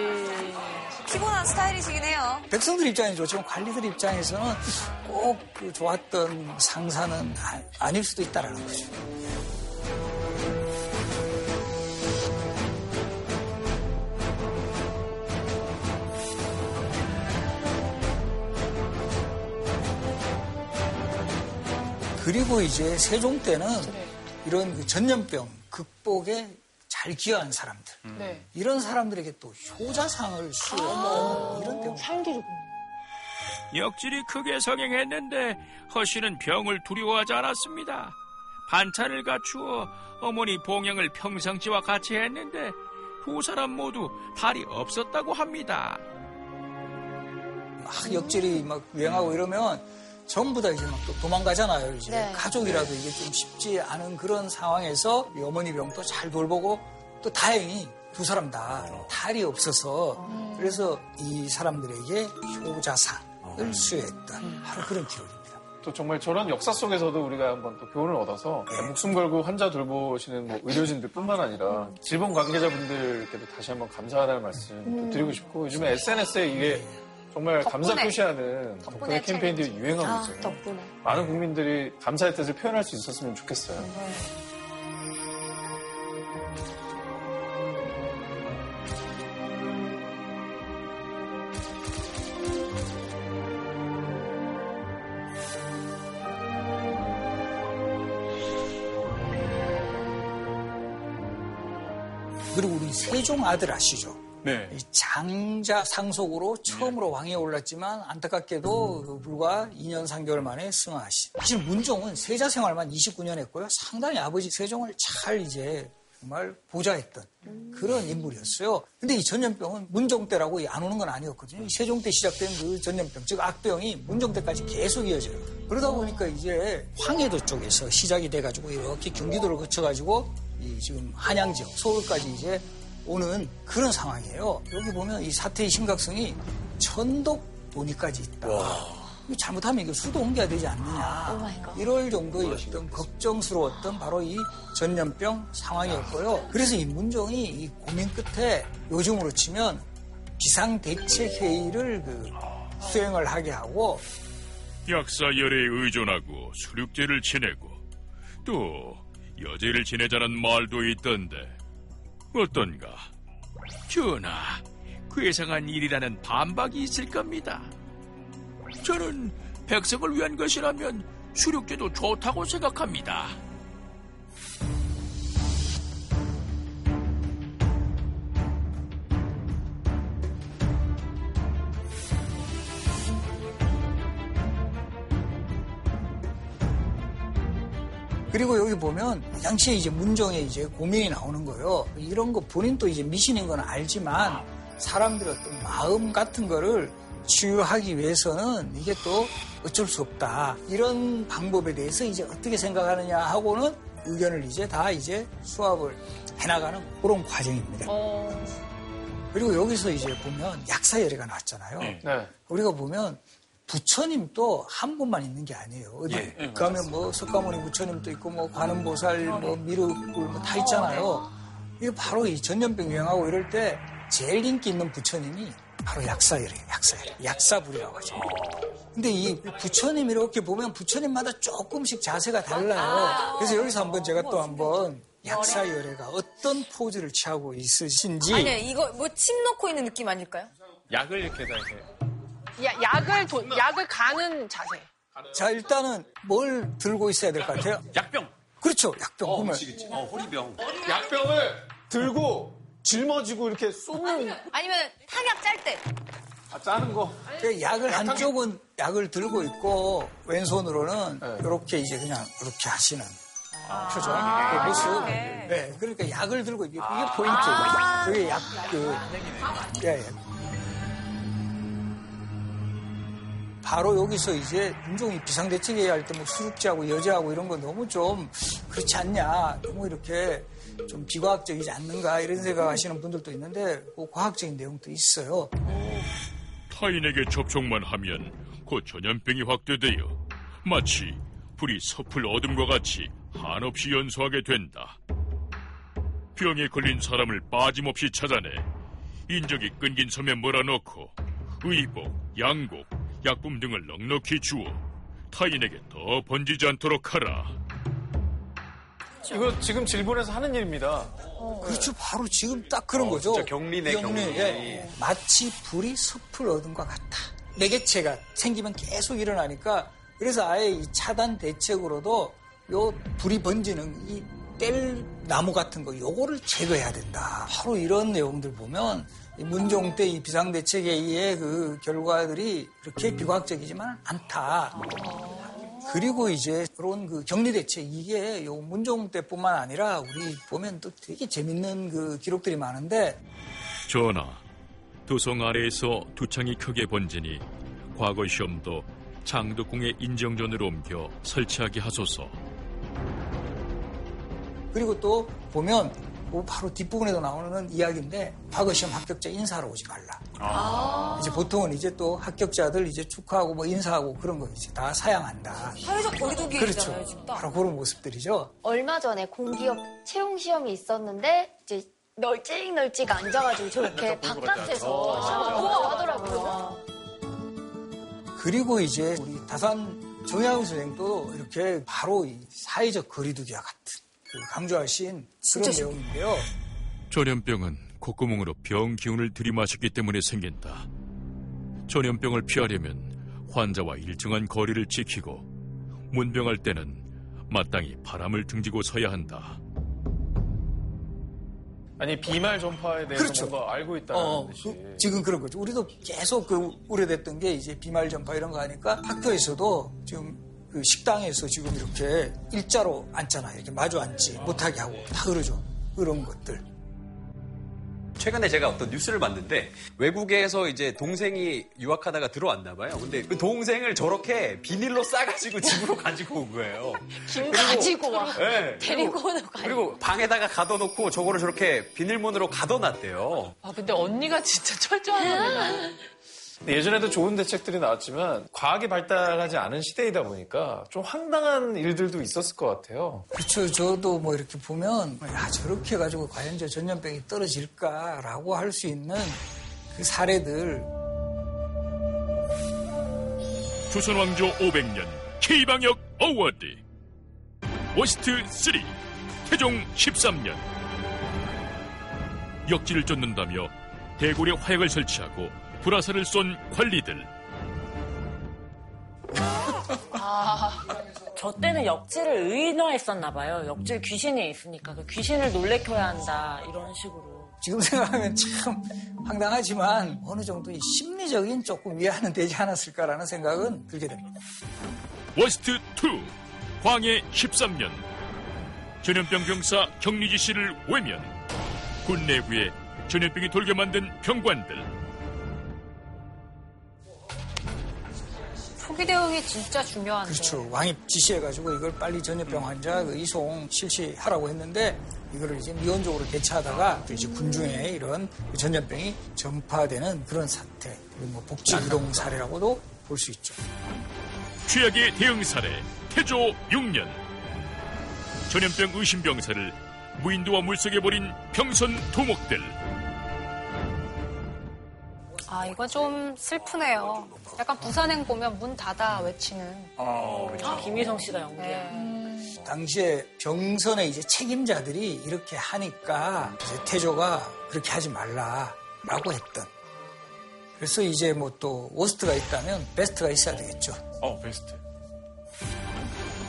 피곤한 스타일이시긴 해요. 백성들 입장에 좋지만 관리들 입장에서는 꼭 그 좋았던 상사는 아- 아닐 수도 있다라는 거죠. 그리고 이제 세종 때는 이런 그 전염병 극복에 잘 기여한 사람들 네. 이런 사람들에게 또 효자상을 수여했던 이런 때문에 상기를 역질이 크게 성행했는데 허 씨는 병을 두려워하지 않았습니다. 반찬을 갖추어 어머니 봉양을 평상시와 같이 했는데 두 사람 모두 달이 없었다고 합니다. 막 역질이 막 유행하고 이러면 전부 다 이제 막또 도망가잖아요. 이제 네. 가족이라도 이게 좀 쉽지 않은 그런 상황에서 이 어머니 병도 잘 돌보고 또 다행히 두 사람 다 탈이 없어서 그래서 이 사람들에게 효자상을 수여했던 바로 그런 기록입니다. 또 정말 저런 역사 속에서도 우리가 한번 또 교훈을 얻어서 목숨 걸고 환자 돌보시는 뭐 의료진들뿐만 아니라 질병 관계자분들께도 다시 한번 감사하다는 말씀 드리고 싶고 요즘에 SNS에 이게 정말 감사 덕분에. 표시하는 덕분에 캠페인들이 유행하고 아, 있어요. 덕분에. 많은 국민들이 감사의 뜻을 표현할 수 있었으면 좋겠어요. 그리고 우리 세종 아들 아시죠? 네. 이 장자 상속으로 처음으로 왕위에 올랐지만 안타깝게도 그 불과 2년 3개월 만에 승하하신. 사실 문종은 세자 생활만 29년 했고요. 상당히 아버지 세종을 잘 이제 정말 보좌했던 그런 인물이었어요. 근데 이 전염병은 문종 때라고 안 오는 건 아니었거든요. 이 세종 때 시작된 그 전염병, 즉 악병이 문종 때까지 계속 이어져요. 그러다 보니까 이제 황해도 쪽에서 시작이 돼가지고 이렇게 경기도를 거쳐가지고 이 지금 한양 지역, 서울까지 이제 오는 그런 상황이에요. 여기 보면 이 사태의 심각성이 천독 논의까지 있다. 이거 잘못하면 이거 수도 옮겨야 되지 않느냐. 이럴 정도의 어떤 걱정스러웠던 바로 이 전염병 상황이었고요. 그래서 이 문종이 이 고민 끝에 요즘으로 치면 비상대책회의를 그 수행을 하게 하고 약사 열애에 의존하고 수륙제를 지내고 또 여제를 지내자는 말도 있던데 어떤가? 전하, 괴상한 일이라는 반박이 있을 겁니다. 저는 백성을 위한 것이라면 수륙제도 좋다고 생각합니다. 그리고 여기 보면 당시에 이제 문정에 이제 고민이 나오는 거예요. 이런 거 본인도 이제 미신인 건 알지만 사람들의 어떤 마음 같은 거를 치유하기 위해서는 이게 또 어쩔 수 없다. 이런 방법에 대해서 이제 어떻게 생각하느냐 하고는 의견을 이제 다 이제 수합을 해나가는 그런 과정입니다. 그리고 여기서 이제 보면 약사열애가 나왔잖아요. 네. 우리가 보면 부처님도 한 분만 있는 게 아니에요. 어디 예, 가면 뭐 석가모니 부처님도 있고 뭐 관음보살, 뭐 미륵불 뭐 다 있잖아요. 이게 바로 이 전염병 유행하고 이럴 때 제일 인기 있는 부처님이 바로 약사열이에요. 약사열. 약사불이라고 하죠. 근데 이 부처님 이렇게 보면 부처님마다 조금씩 자세가 달라요. 그래서 여기서 한번 제가 또 한번 약사 열애가 어떤 포즈를 취하고 있으신지 아니 이거 뭐 침 놓고 있는 느낌 아닐까요? 약을 이렇게 다 이렇게. 야, 약을 도, 약을 가는 자세. 자 일단은 뭘 들고 있어야 될 것 같아요? 약병. 그렇죠. 약병. 어, 그치, 그치. 어, 허리병. 약병을 들고 짊어지고 이렇게 쏘는. 아니면 탕약 짤 때. 아, 짜는 거. 그 약을 한쪽은 약을 들고 있고 왼손으로는 네. 이렇게 이제 그냥 이렇게 하시는 아~ 표정, 아~ 그 모습. 네. 네. 그러니까 약을 들고 이게, 아. 포인트예요. 아. 그게 약 그. 아. 예, 예. 바로 여기서 이제 문종이 비상대책회의 할 때뭐 수륙제하고 여제하고 이런 거 너무 좀 그렇지 않냐. 너무 이렇게 좀 비과학적이지 않는가 이런 생각하시는 분들도 있는데 그 과학적인 내용도 있어요. 타인에게 접촉만 하면 곧 전염병이 확대되어 마치 불이 섣불 어둠과 같이 한없이 연소하게 된다. 병에 걸린 사람을 빠짐없이 찾아내 인적이 끊긴 섬에 몰아넣고 의복, 양복, 약품 등을 넉넉히 주어 타인에게 더 번지지 않도록 하라. 이거 지금 질본에서 하는 일입니다. 그렇죠. 바로 지금 딱 그런 거죠. 진짜 격리네, 격리. 예. 마치 불이 숲을 얻은 것 같다. 매개체가 생기면 계속 일어나니까 그래서 아예 이 차단 대책으로도 요 불이 번지는 이 뗄 나무 같은 거 요거를 제거해야 된다. 바로 이런 내용들 보면 이 문종 때 이 비상대책회의의 그 결과들이 그렇게 비과학적이지만 않다. 그리고 이제 그런 그 격리 대책 이게 요 문종 때뿐만 아니라 우리 보면 또 되게 재밌는 그 기록들이 많은데 전하, 도성 아래에서 두 창이 크게 번지니 과거 시험도 장덕궁의 인정전으로 옮겨 설치하게 하소서. 그리고 또 보면 그 바로 뒷부분에도 나오는 이야기인데 과거 시험 합격자 인사하러 오지 말라. 이제 보통은 이제 또 합격자들 이제 축하하고 뭐 인사하고 그런 거 이제 다 사양한다. 사회적 거리두기잖아요, 그렇죠. 진짜. 바로 그런 모습들이죠. 얼마 전에 공기업 채용 시험이 있었는데 이제 널찍널찍 앉아가지고 저렇게 바깥에서 시험을 하더라고요. 그리고 이제 우리 다산 정혜영 선생도 이렇게 바로 이 사회적 거리두기와 같은 그 강조하신 그런 내용인데요. 전염병은 콧구멍으로 병 기운을 들이마셨기 때문에 생긴다. 전염병을 피하려면 환자와 일정한 거리를 지키고 문병할 때는 마땅히 바람을 등지고 서야 한다. 아니 비말 전파에 대해서 그렇죠. 뭔가 알고 있다는 어, 듯이. 그, 지금 그런 거죠. 우리도 계속 그 우려됐던 게 이제 비말 전파 이런 거 하니까 학교에서도 지금 그 식당에서 지금 이렇게 일자로 앉잖아. 이렇게 마주 앉지 못하게 하고 다 그러죠. 그런 것들. 최근에 제가 어떤 뉴스를 봤는데 외국에서 이제 동생이 유학하다가 들어왔나 봐요. 근데 그 동생을 저렇게 비닐로 싸가지고 집으로 가지고 온 거예요. 김 가지고 와. 네. 데리고 오는 거 아니야? 그리고 방에다가 가둬놓고 저거를 저렇게 비닐문으로 가둬놨대요. 아, 근데 언니가 진짜 철저한 언니다. 근데 예전에도 좋은 대책들이 나왔지만 과학이 발달하지 않은 시대이다 보니까 좀 황당한 일들도 있었을 것 같아요. 그렇죠. 저도 뭐 이렇게 보면 야 저렇게 해가지고 과연 저 전염병이 떨어질까라고 할 수 있는 그 사례들 조선왕조 500년 K방역 award worst 3 태종 13년 역질을 쫓는다며 대궐에 화약을 설치하고 불화살을 쏜 관리들 저 때는 역질을 의인화했었나 봐요. 역질 귀신이 있으니까 그 귀신을 놀래켜야 한다 이런 식으로. 지금 생각하면 참 황당하지만 어느 정도 이 심리적인 조금 위안은 되지 않았을까라는 생각은 들게 됩니다. 워스트 2 광해 13년 전염병 병사 경리지 씨를 외면 군 내부에 전염병이 돌게 만든 병관들 초기 대응이 진짜 중요한데. 그렇죠. 왕이 지시해가지고 이걸 빨리 전염병 환자 그 이송 실시하라고 했는데 이거를 이제 미온적으로 대처하다가 또 이제 군중에 이런 전염병이 전파되는 그런 사태, 그리고 뭐 복지 유동 사례라고도 볼 수 있죠. 최악의 대응 사례 태조 6년 전염병 의심 병사를 무인도와 물속에 버린 병선 도목들 아, 이거 좀 슬프네요. 약간 부산행 보면 문 닫아 외치는. 김희성 씨가 연기한. 네. 당시에 병선의 이제 책임자들이 이렇게 하니까 이제 태조가 그렇게 하지 말라라고 했던. 그래서 이제 뭐 또 워스트가 있다면 베스트가 있어야 되겠죠. 어 베스트.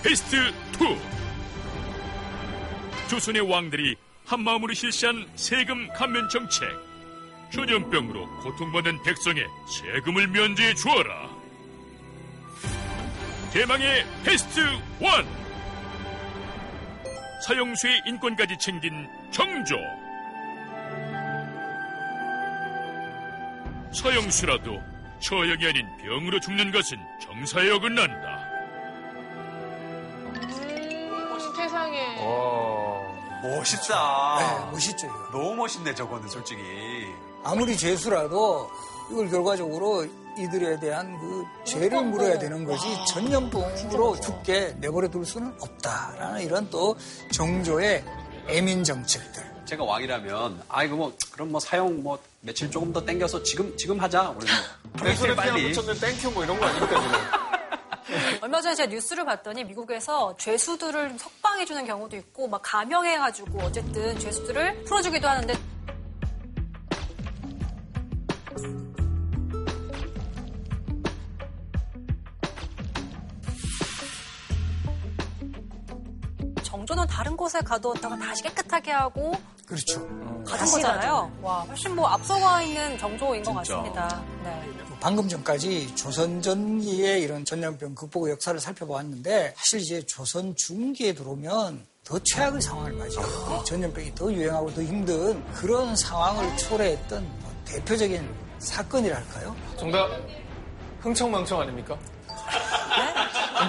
베스트 2 조선의 왕들이 한마음으로 실시한 세금 감면 정책 전염병으로 고통받는 백성의 세금을 면제해 주어라 대망의 베스트 1 사형수의 인권까지 챙긴 정조 사형수라도 처형이 아닌 병으로 죽는 것은 정사에 어긋난다 세상에. 와. 멋있다. 네, 멋있죠, 이거. 너무 멋있네, 저거는 솔직히. 아무리 죄수라도 이걸 결과적으로 이들에 대한 그 죄를 물어야 되는 거지 전염병으로 죽게 내버려 둘 수는 없다라는 이런 또 정조의 애민 정책들. 제가 왕이라면 아 이거 뭐 그럼 뭐 사형 뭐 며칠 조금 더 땡겨서 지금 지금 하자. 우리 내 손에 빨리. 빨리 붙였는 thank you 뭐 이런 거 아닙니까 지금? 얼마 전에 제가 뉴스를 봤더니 미국에서 죄수들을 석방해주는 경우도 있고 막 감형해가지고 어쨌든 죄수들을 풀어주기도 하는데 다른 곳에 가두었다가 다시 깨끗하게 하고 그렇죠. 가둔 거잖아요. 와, 훨씬 뭐 앞서가 있는 정조인 것 진짜. 같습니다. 네. 방금 전까지 조선 전기의 이런 전염병 극복의 역사를 살펴보았는데 사실 이제 조선 중기에 들어오면 더 최악의 상황을 맞이해요. 이 전염병이 더 유행하고 더 힘든 그런 상황을 초래했던 뭐 대표적인 사건이랄까요? 정답 흥청망청 아닙니까?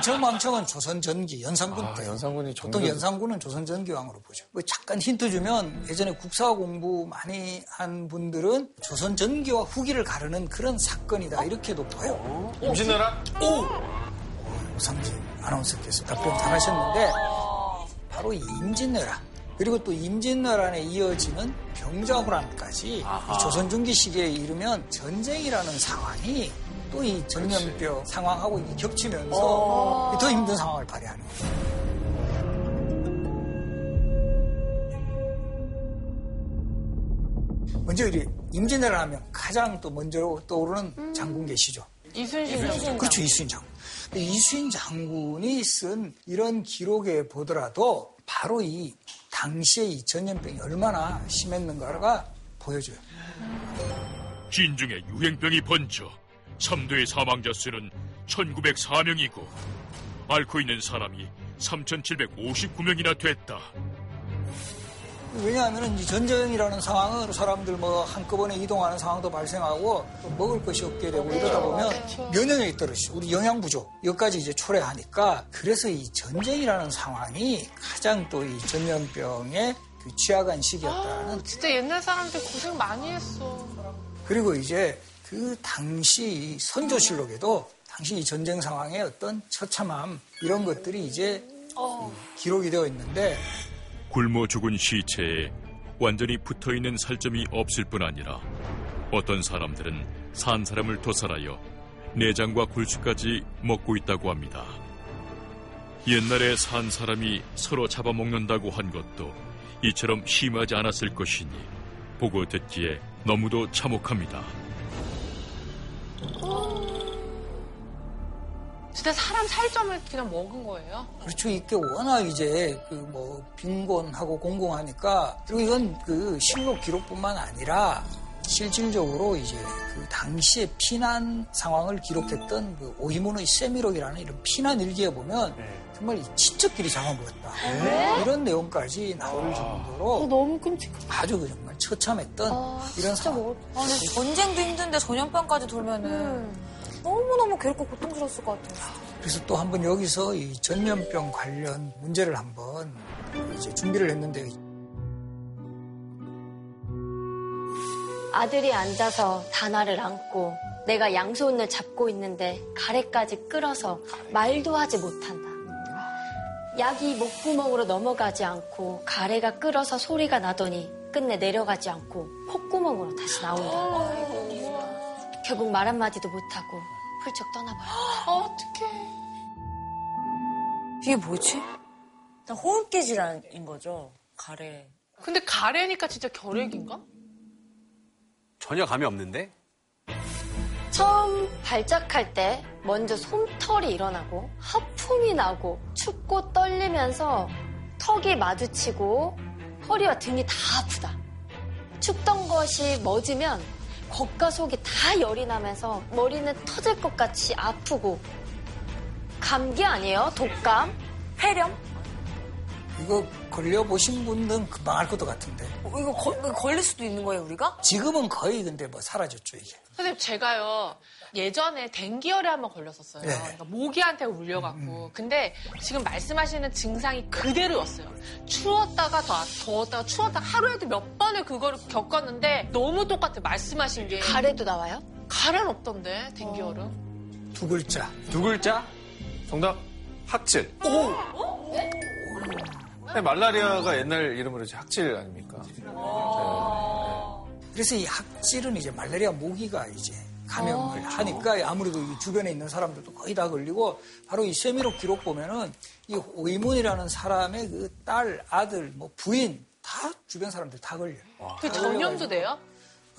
엄청망청은 조선 전기 연산군 아, 때. 연산군이 보통 정규- 연산군은 조선 전기 왕으로 보죠. 뭐 잠깐 힌트 주면 예전에 국사 공부 많이 한 분들은 조선 전기와 후기를 가르는 그런 사건이다 이렇게도 봐요. 임진왜란? 오상진 아나운서께서 답변 잘하셨는데 바로 이 임진왜란 그리고 또 임진왜란에 이어지는 병자호란까지 이 조선 중기 시기에 이르면 전쟁이라는 상황이 또 이 전염병 상황하고 이게 겹치면서 더 힘든 상황을 발휘하는 거예요. 먼저 이 임진왜란 하면 가장 또 먼저 떠오르는 장군 계시죠. 이순신 그렇죠, 이수인 장군. 이수인 장군이 쓴 이런 기록에 보더라도 바로 이 당시에 이 전염병이 얼마나 심했는가가 보여줘요. 진중에 유행병이 번져 3도의 사망자 수는 1904명이고 앓고 있는 사람이 3,759명이나 됐다. 왜냐하면 이 전쟁이라는 상황은 사람들 뭐 한꺼번에 이동하는 상황도 발생하고 또 먹을 것이 없게 되고 이러다 보면 면역력이 떨어지죠. 우리 영양 부족 여기까지 이제 초래하니까 그래서 이 전쟁이라는 상황이 가장 또 이 전염병에 그 취약한 시기였다는 진짜 옛날 사람들 고생 많이 했어. 그리고 이제 그 당시 선조실록에도 당시 이 전쟁 상황의 어떤 처참함 이런 것들이 이제 기록이 되어 있는데 굶어 죽은 시체에 완전히 붙어 있는 살점이 없을 뿐 아니라 어떤 사람들은 산 사람을 도살하여 내장과 골수까지 먹고 있다고 합니다. 옛날에 산 사람이 서로 잡아먹는다고 한 것도 이처럼 심하지 않았을 것이니 보고 듣기에 너무도 참혹합니다. 진짜 사람 살점을 그냥 먹은 거예요? 그렇죠. 이게 워낙 이제 그 뭐 빈곤하고 공공하니까 그리고 이건 그 실록 기록뿐만 아니라 실질적으로 이제 그 당시의 피난 상황을 기록했던 그 오이모노의 세미록이라는 이런 피난 일기에 보면 정말 이 친척끼리 잡아먹었다 이런 내용까지 나올 정도로 너무 끔찍하다. 아주 그 정말 처참했던 이런 상황. 아, 근데 전쟁도 힘든데 전염병까지 돌면은 너무너무 괴롭고 고통스러웠을 것 같아요. 그래서 또 한번 여기서 이 전염병 관련 문제를 한번 이제 준비를 했는데 아들이 앉아서 다나를 안고 내가 양손을 잡고 있는데 가래까지 끌어서 말도 하지 못한다. 약이 목구멍으로 넘어가지 않고 가래가 끌어서 소리가 나더니 끝내 내려가지 않고 콧구멍으로 다시 나온다. 결국 말 한마디도 못하고 훌쩍 떠나버렸다. 아, 어떡해. 이게 뭐지? 호흡기 질환인 거죠. 가래. 근데 가래니까 진짜 결핵인가? 전혀 감이 없는데 처음 발작할 때 먼저 솜털이 일어나고 하품이 나고 춥고 떨리면서 턱이 마주치고 허리와 등이 다 아프다. 춥던 것이 멎으면 겉과 속이 다 열이 나면서 머리는 터질 것 같이 아프고 감기 아니에요? 독감? 폐렴? 이거 걸려보신 분들은 금방 알 것도 같은데. 어, 이거 거- 걸릴 수도 있는 거예요, 우리가? 지금은 거의 근데 뭐 사라졌죠, 이게. 선생님 제가요 예전에 댕기열에 한번 걸렸었어요. 네. 그러니까 모기한테 울려갖고. 근데 지금 말씀하시는 증상이 그대로였어요. 추웠다가 더 더웠다가 추웠다가 하루에도 몇 번을 그거를 겪었는데 너무 똑같아. 말씀하신 게 가래도 나와요? 가래는 없던데 댕기열은. 두 글자. 두 글자? 정답 학질. 네, 말라리아가 옛날 이름으로 이제 학질 아닙니까? 그래서 이 학질은 이제 말라리아 모기가 이제 감염을 하니까 아무래도 이 주변에 있는 사람들도 거의 다 걸리고 바로 이 세미록 기록 보면은 이 의문이라는 사람의 그 딸, 아들, 뭐 부인 다 주변 사람들 다 걸려요. 그 전염도 돼요?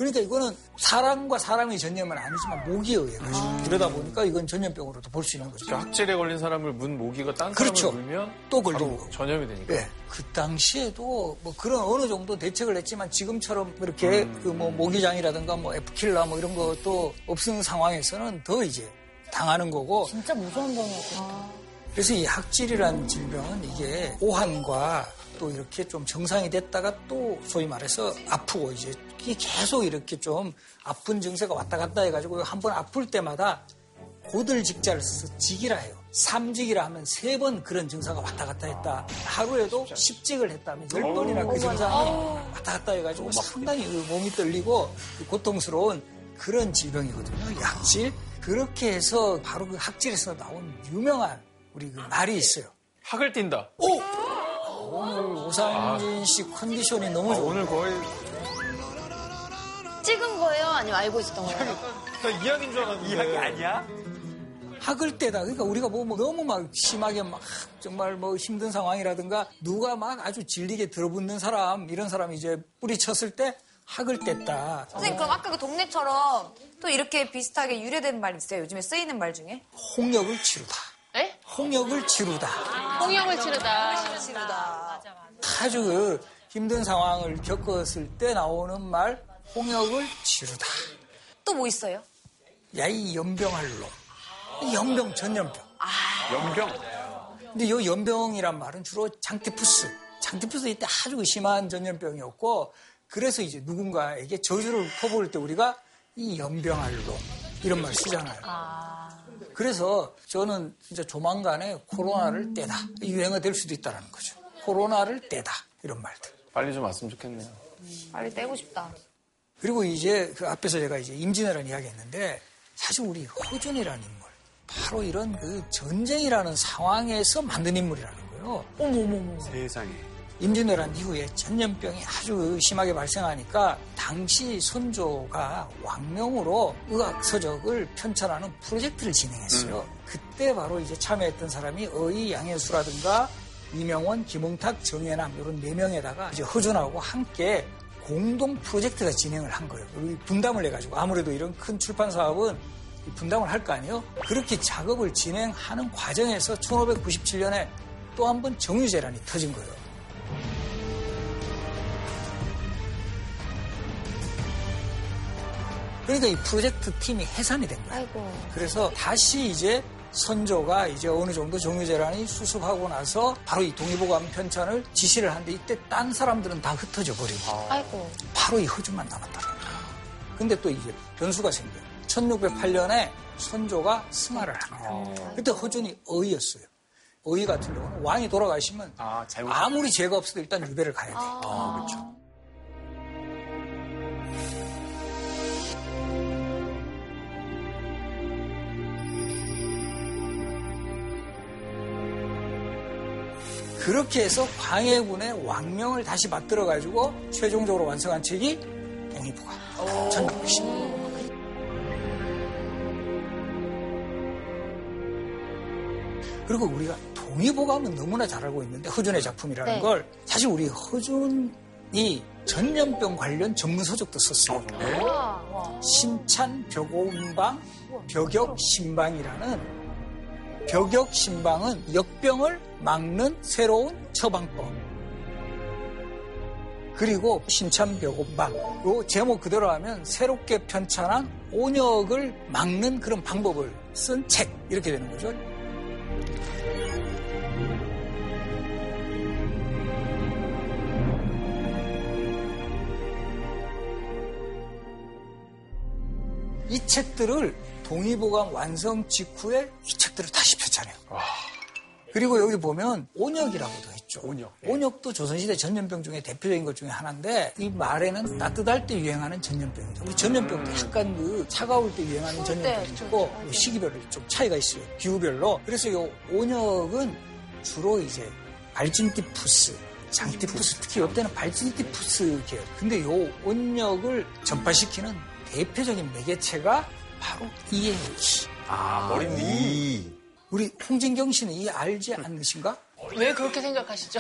그러니까 이거는 사람과 사람의 전염은 아니지만 모기에 의해 가지고 그러다 보니까 이건 전염병으로도 볼 수 있는 거죠. 그러니까 학질에 걸린 사람을 문 모기가 딴 그렇죠. 사람을 물면 또 걸리는 바로 거고. 전염이 되니까. 예. 그 당시에도 뭐 그런 어느 정도 대책을 했지만 지금처럼 이렇게 그뭐 모기장이라든가 뭐 에프킬라 뭐 이런 것도 없는 상황에서는 더 이제 당하는 거고 진짜 무서운 병이었겠다. 그래서 이 학질이라는 질병은 이게 오한과 또 이렇게 좀 정상이 됐다가 또 소위 말해서 아프고 이제 계속 이렇게 좀 아픈 증세가 왔다 갔다 해가지고 한 번 아플 때마다 고들 직자를 써서 직이라 해요. 삼직이라 하면 세 번 그런 증상가 왔다 갔다 했다. 하루에도 십직을 했다면 열 번이나 그 증상이 왔다 갔다 해가지고 상당히 그 몸이 떨리고 그 고통스러운 그런 질병이거든요. 이 학질. 그렇게 해서 바로 그 학질에서 나온 유명한 우리 그 말이 있어요. 학을 띈다. 오 늘 오상진 씨 컨디션이 너무 아, 좋아. 오늘 거의 찍은 거예요? 아니면 알고 있었던 거예요? 나 이학인 줄 알았는데. 이야기 아니야? 학을 때다. 그러니까 우리가 뭐, 뭐 너무 막 심하게 막 정말 뭐 힘든 상황이라든가 누가 막 아주 질리게 들어붙는 사람 이런 사람이 이제 뿌리쳤을 때 학을 뗐다. 선생님, 그럼 아까 그 동네처럼 또 이렇게 비슷하게 유래된 말 있어요? 요즘에 쓰이는 말 중에? 홍역을 치르다. 에? 홍역을 치르다. 홍역을 치르다. 치르다. 아주 그 힘든 상황을 겪었을 때 나오는 말 홍역을 치르다. 또 뭐 있어요? 야 이 연병할 놈. 이 연병 전염병. 연병. 근데 이 연병이란 말은 주로 장티푸스. 장티푸스 이때 아주 심한 전염병이었고 그래서 이제 누군가에게 저주를 퍼부을 때 우리가 이 연병할 놈 이런 말 쓰잖아요. 그래서 저는 진짜 조만간에 코로나를 떼다. 이 유행어 될 수도 있다는 거죠. 코로나를 떼다. 이런 말들. 빨리 좀 왔으면 좋겠네요. 빨리 떼고 싶다. 그리고 이제 그 앞에서 제가 이제 임진왜란 이야기 했는데 사실 우리 허준이라는 인물 바로 이런 그 전쟁이라는 상황에서 만든 인물이라는 거예요. 세상에. 임진왜란 이후에 전염병이 아주 심하게 발생하니까 당시 선조가 왕명으로 의학 서적을 편찬하는 프로젝트를 진행했어요. 그때 바로 이제 참여했던 사람이 어이 양해수라든가 이명원, 김홍탁, 정혜남 이런 네 명에다가 이제 허준하고 함께 공동 프로젝트가 진행을 한 거예요. 분담을 해가지고 아무래도 이런 큰 출판 사업은 분담을 할 거 아니에요? 그렇게 작업을 진행하는 과정에서 1597년에 또 한 번 정유재란이 터진 거예요. 그러니까 이 프로젝트 팀이 해산이 된 거예요. 아이고. 그래서 다시 이제 선조가 이제 어느 정도 정유재란이 수습하고 나서 바로 이 동의보감 편찬을 지시를 하는데 이때 딴 사람들은 다 흩어져 버리고 아이고. 바로 이 허준만 남았다는 거예요. 근데 또 이제 변수가 생겨요. 1608년에 선조가 승하를 합니다. 그때 허준이 어이였어요. 어이 같은 경우는 왕이 돌아가시면 아. 아무리 죄가 없어도 일단 유배를 가야 돼요. 아, 그렇죠. 그렇게 해서 광해군의 왕명을 다시 받들어 가지고 최종적으로 완성한 책이 동의보감. 전국신. 그리고 우리가 동의보감은 너무나 잘 알고 있는데 허준의 작품이라는 네. 걸 사실 우리 허준이 전염병 관련 전문 서적도 썼어요. 신찬 벽오음방 벽역 신방이라는 벽역 신방은 역병을 막는 새로운 처방법. 그리고 신참벽옥방로 제목 그대로 하면 새롭게 편찬한 온역을 막는 그런 방법을 쓴 책 이렇게 되는 거죠. 이 책들을 동의보감 완성 직후에 이 책들을 다시 폈잖아요. 그리고 여기 보면 온역이라고도 했죠. 온역. 네. 온역도 조선시대 전염병 중에 대표적인 것 중에 하나인데 이 말에는 따뜻할 때 유행하는 전염병이죠. 우리 전염병도 약간 그 차가울 때 유행하는 전염병이 있고 시기별로 좀 차이가 있어요. 기후별로. 그래서 이 온역은 주로 이제 발진티푸스, 장티푸스, 특히 이때는 발진티푸스 계열. 근데 이 온역을 전파시키는 대표적인 매개체가 바로 이해우시. 아, 머리띠. 우리 홍진경 씨는 이 알지 않으신가? 왜 그렇게 생각하시죠?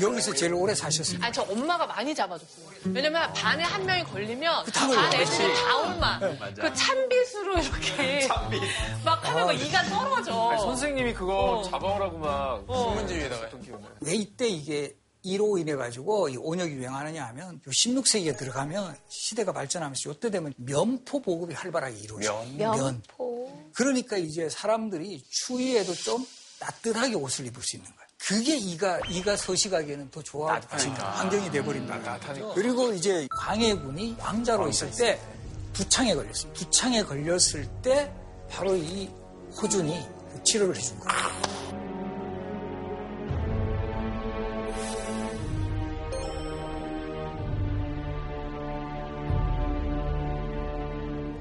여기서 제일 오래 사셨습니다. 아니, 저 엄마가 많이 잡아줬어요. 왜냐면 반에 한 명이 걸리면 다반 걸려. 애들이 다 올마. 그 찬빗으로 이렇게 막 하면 막 이가 떨어져. 아니, 선생님이 그거 어. 잡아오라고 막 어. 신문지에다가 했던 기억나요. 왜 이때 이게 이로 인해 가지고 이 온역이 유행하느냐 하면 요 16세기에 들어가면 시대가 발전하면서 요때 되면 면포 보급이 활발하게 이루어져. 면. 그러니까 이제 사람들이 추위에도 좀 따뜻하게 옷을 입을 수 있는 거예요. 그게 이가 이가 서식하기에는 더 좋아지는 환경이 돼버린다. 따뜻하니까. 그리고 이제 광해군이 왕자로 있을 때 두창에 걸렸어요. 두창에 걸렸을 때 바로 이 호준이 그 치료를 해준 거예요.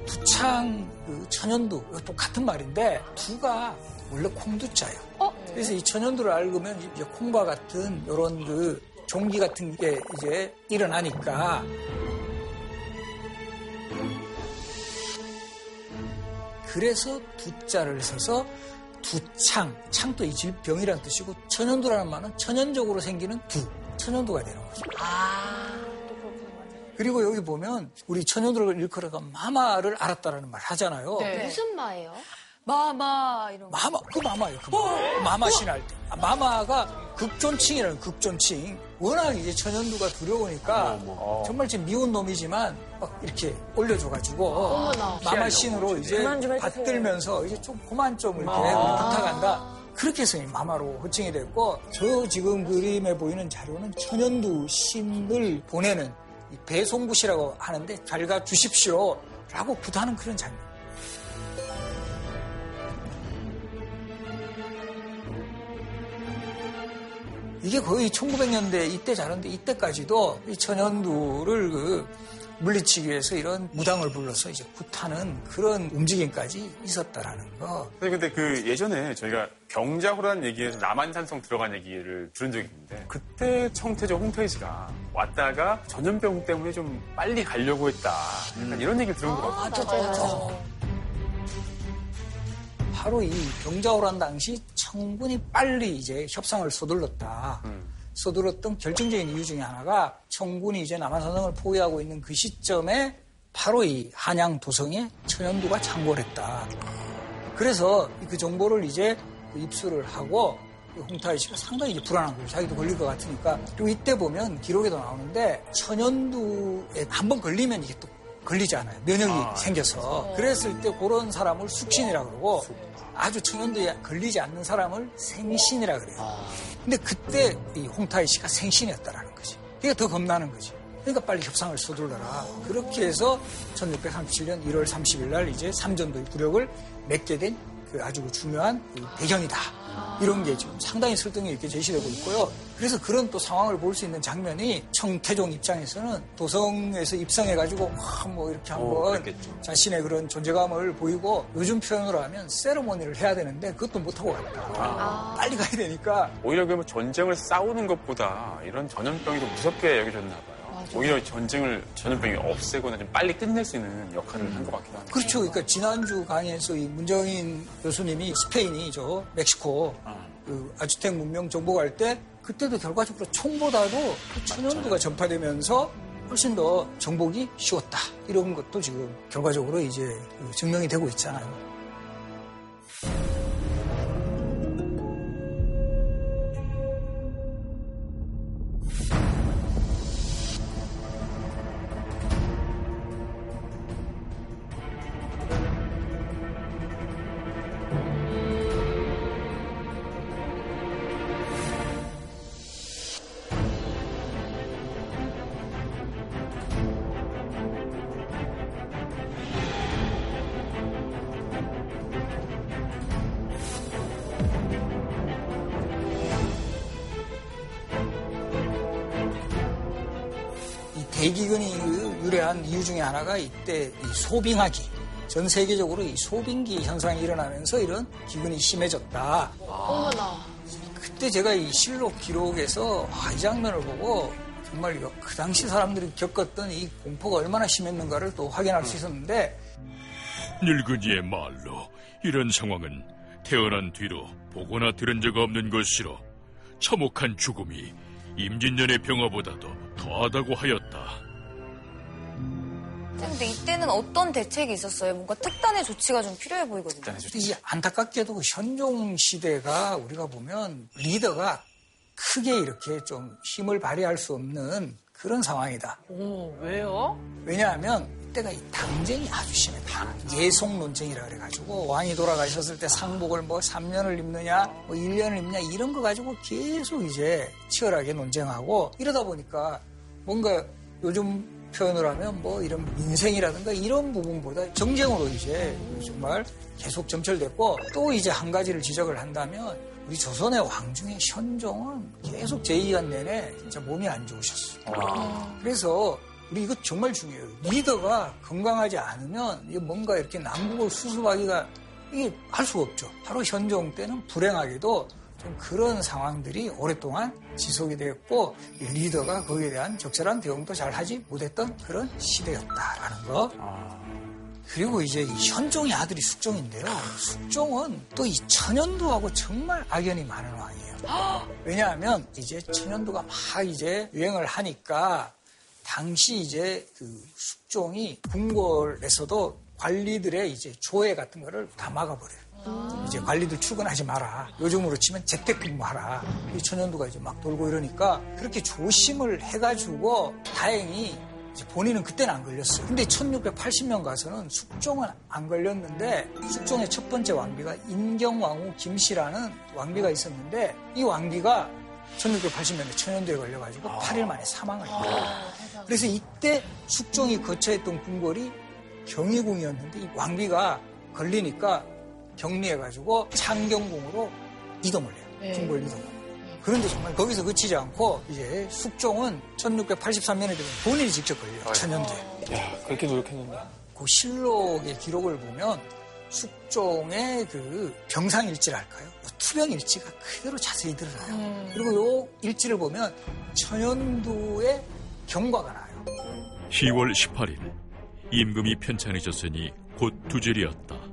두창 그 천연두 이것도 같은 말인데 두가 원래 콩두자예요. 그래서 이 천연두를 앓으면 이제 콩과 같은 이런 그 종기 같은 게 이제 일어나니까 그래서 두자를 써서 두창, 창도 이 질병이라는 뜻이고 천연두라는 말은 천연적으로 생기는 두, 천연두가 되는 거죠. 그리고 여기 보면 우리 천연두를 일컬어가 마마를 알았다라는 말 하잖아요. 네. 무슨 마예요? 마마 이런 거. 마마, 그 마마예요. 그 마마. 마마 신할 때. 아, 마마가 극존칭이라는 극존칭. 워낙 이제 천연두가 두려우니까 정말 지금 미운 놈이지만 막 이렇게 올려줘가지고 마마 신으로 이제. 받들면서 이제 좀 그만 좀 이렇게 부탁한다. 그렇게 해서 이 마마로 호칭이 됐고 저 지금 그림에 보이는 자료는 천연두 신을 보내는 이 배송굿이라고 하는데 잘가 주십시오 라고 부탁하는 그런 장면. 이게 거의 1900년대 이때 자는데 이때까지도 이 천연두를 그 물리치기 위해서 이런 무당을 불러서 이제 굿하는 그런 움직임까지 있었다라는 거. 선생님, 근데 그 예전에 저희가 병자호란 얘기에서 남한산성 들어간 얘기를 들은 적이 있는데 그때 청태조 홍태희 씨가 왔다가 전염병 때문에 좀 빨리 가려고 했다. 약간 이런 얘기를 들은 것 같아요. 바로 이 병자호란 당시 청군이 빨리 이제 협상을 서둘렀다. 서둘렀던 결정적인 이유 중에 하나가 청군이 이제 남한산성을 포위하고 있는 그 시점에 바로 이 한양 도성에 천연두가 창궐했다. 그래서 그 정보를 이제 입수를 하고 이 홍타이 씨가 상당히 이제 불안한 거예요. 자기도 걸릴 것 같으니까. 그리고 이때 보면 기록에도 나오는데 천연두에 한 번 걸리면 이게 또 걸리지 않아요. 면역이 생겨서. 그랬을 때 그런 사람을 숙신이라 그러고 아주 천연두에 걸리지 않는 사람을 생신이라 그래요. 근데 그때 이 홍타이 씨가 생신이었다라는 거지. 그러니까 더 겁나는 거지. 그러니까 빨리 협상을 서둘러라. 그렇게 해서 1637년 1월 30일 날 이제 삼전도의 부력을 맺게 된 그 아주 그 중요한 그 배경이다. 이런 게 지금 상당히 설득이 이렇게 제시되고 있고요. 그래서 그런 또 상황을 볼 수 있는 장면이 청태종 입장에서는 도성에서 입성해가지고 막뭐 이렇게 한번 자신의 그런 존재감을 보이고 요즘 표현으로 하면 세레모니를 해야 되는데 그것도 못하고 갔다. 빨리 가야 되니까 오히려 그러면 전쟁을 싸우는 것보다 이런 전염병이 더 무섭게 여겨졌나 봐요. 오히려 전쟁을 전염병이 없애거나 좀 빨리 끝낼 수 있는 역할을 한것 같기도 합니다. 그렇죠. 그러니까 지난주 강의에서 이 문정인 교수님이 스페인이 저 멕시코 그 아주텍 문명 정복할 때 그때도 결과적으로 총보다도 그 천연두가 전파되면서 훨씬 더 정복이 쉬웠다. 이런 것도 지금 결과적으로 이제 그 증명이 되고 있잖아요. 소빙하기. 전 세계적으로 이 소빙기 현상이 일어나면서 이런 기근이 심해졌다. 어머나. 그때 제가 이 실록 기록에서 아, 이 장면을 보고 정말 그 당시 사람들이 겪었던 이 공포가 얼마나 심했는가를 또 확인할 수 있었는데 늙은이의 말로 이런 상황은 태어난 뒤로 보거나 들은 적 없는 것이로 처목한 죽음이 임진년의 병화보다도 더하다고 하였다. 근데 이때는 어떤 대책이 있었어요? 뭔가 특단의 조치가 좀 필요해 보이거든요. 이 안타깝게도 현종 시대가 우리가 보면 리더가 크게 이렇게 좀 힘을 발휘할 수 없는 그런 상황이다. 오, 왜요? 왜냐하면 이때가 이 당쟁이 아주 심했다. 예속 논쟁이라 그래가지고 왕이 돌아가셨을 때 상복을 뭐 3년을 입느냐, 뭐 1년을 입느냐 이런 거 가지고 계속 이제 치열하게 논쟁하고 이러다 보니까 뭔가 요즘 표현을 하면 뭐 이런 민생이라든가 이런 부분보다 정쟁으로 이제 정말 계속 점철됐고 또 이제 한 가지를 지적을 한다면 우리 조선의 왕 중에 현종은 계속 제2한 내내 진짜 몸이 안 좋으셨어요. 그래서 우리 이거 정말 중요해요. 리더가 건강하지 않으면 뭔가 이렇게 남북을 수습하기가 이게 할 수가 없죠. 바로 현종 때는 불행하게도 좀 그런 상황들이 오랫동안 지속이 되었고 리더가 거기에 대한 적절한 대응도 잘 하지 못했던 그런 시대였다라는 거. 그리고 이제 이 현종의 아들이 숙종인데요. 숙종은 또 이 천연두하고 정말 악연이 많은 왕이에요. 왜냐하면 이제 천연두가 막 이제 유행을 하니까 당시 이제 그 숙종이 궁궐에서도 관리들의 이제 조회 같은 거를 다 막아버려요. 이제 관리들 출근하지 마라. 요즘으로 치면 재택근무하라. 이 천연두가 이제 막 돌고 이러니까 그렇게 조심을 해가지고 다행히 본인은 그때는 안 걸렸어요. 근데 1680년 가서는 숙종은 안 걸렸는데 숙종의 첫 번째 왕비가 인경왕후 김씨라는 왕비가 있었는데 이 왕비가 1680년에 천연두에 걸려가지고 8일 만에 사망을 해요. 그래서 이때 숙종이 거처했던 궁궐이 경희궁이었는데 이 왕비가 걸리니까 격리해가지고 창경궁으로 이동을 해요. 궁궐 이동을. 그런데 정말 거기서 그치지 않고 이제 숙종은 1683년에 되면 본인이 직접 걸려요. 천연두에. 야, 그렇게 노력했는데. 그 실록의 기록을 보면 숙종의 그 병상일지랄까요? 투병일지가 그대로 자세히 드러나요. 그리고 요 일지를 보면 천연두의 경과가 나요. 10월 18일 임금이 편찮으셨으니 곧 두절이었다.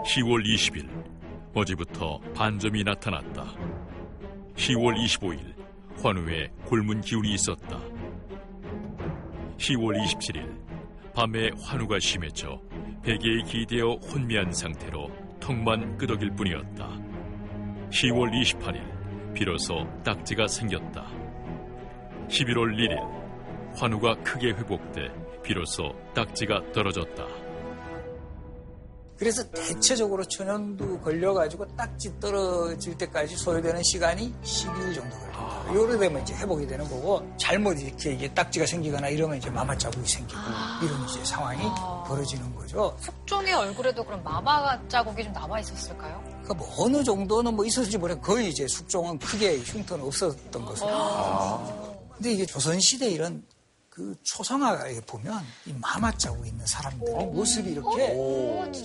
10월 20일 어제부터 반점이 나타났다. 10월 25일 환우에 골문 기운이 있었다. 10월 27일 밤에 환우가 심해져 베개에 기대어 혼미한 상태로 턱만 끄덕일 뿐이었다. 10월 28일 비로소 딱지가 생겼다. 11월 1일 환우가 크게 회복돼 비로소 딱지가 떨어졌다. 그래서 대체적으로 천연두 걸려가지고 딱지 떨어질 때까지 소요되는 시간이 12일 정도 걸립니다. 요래 되면 이제 회복이 되는 거고 잘못 이렇게 이게 딱지가 생기거나 이러면 이제 마마 자국이 생기고 이런 이제 상황이 벌어지는 거죠. 숙종의 얼굴에도 그럼 마마 자국이 좀 남아 있었을까요? 그러니까 뭐 어느 정도는 뭐 있었을지 모르겠 거의 이제 숙종은 크게 흉터는 없었던 것으로. 근데 이게 조선시대 이런 그 초상화에 보면 이 마마 자국 있는 사람들의 모습이 이렇게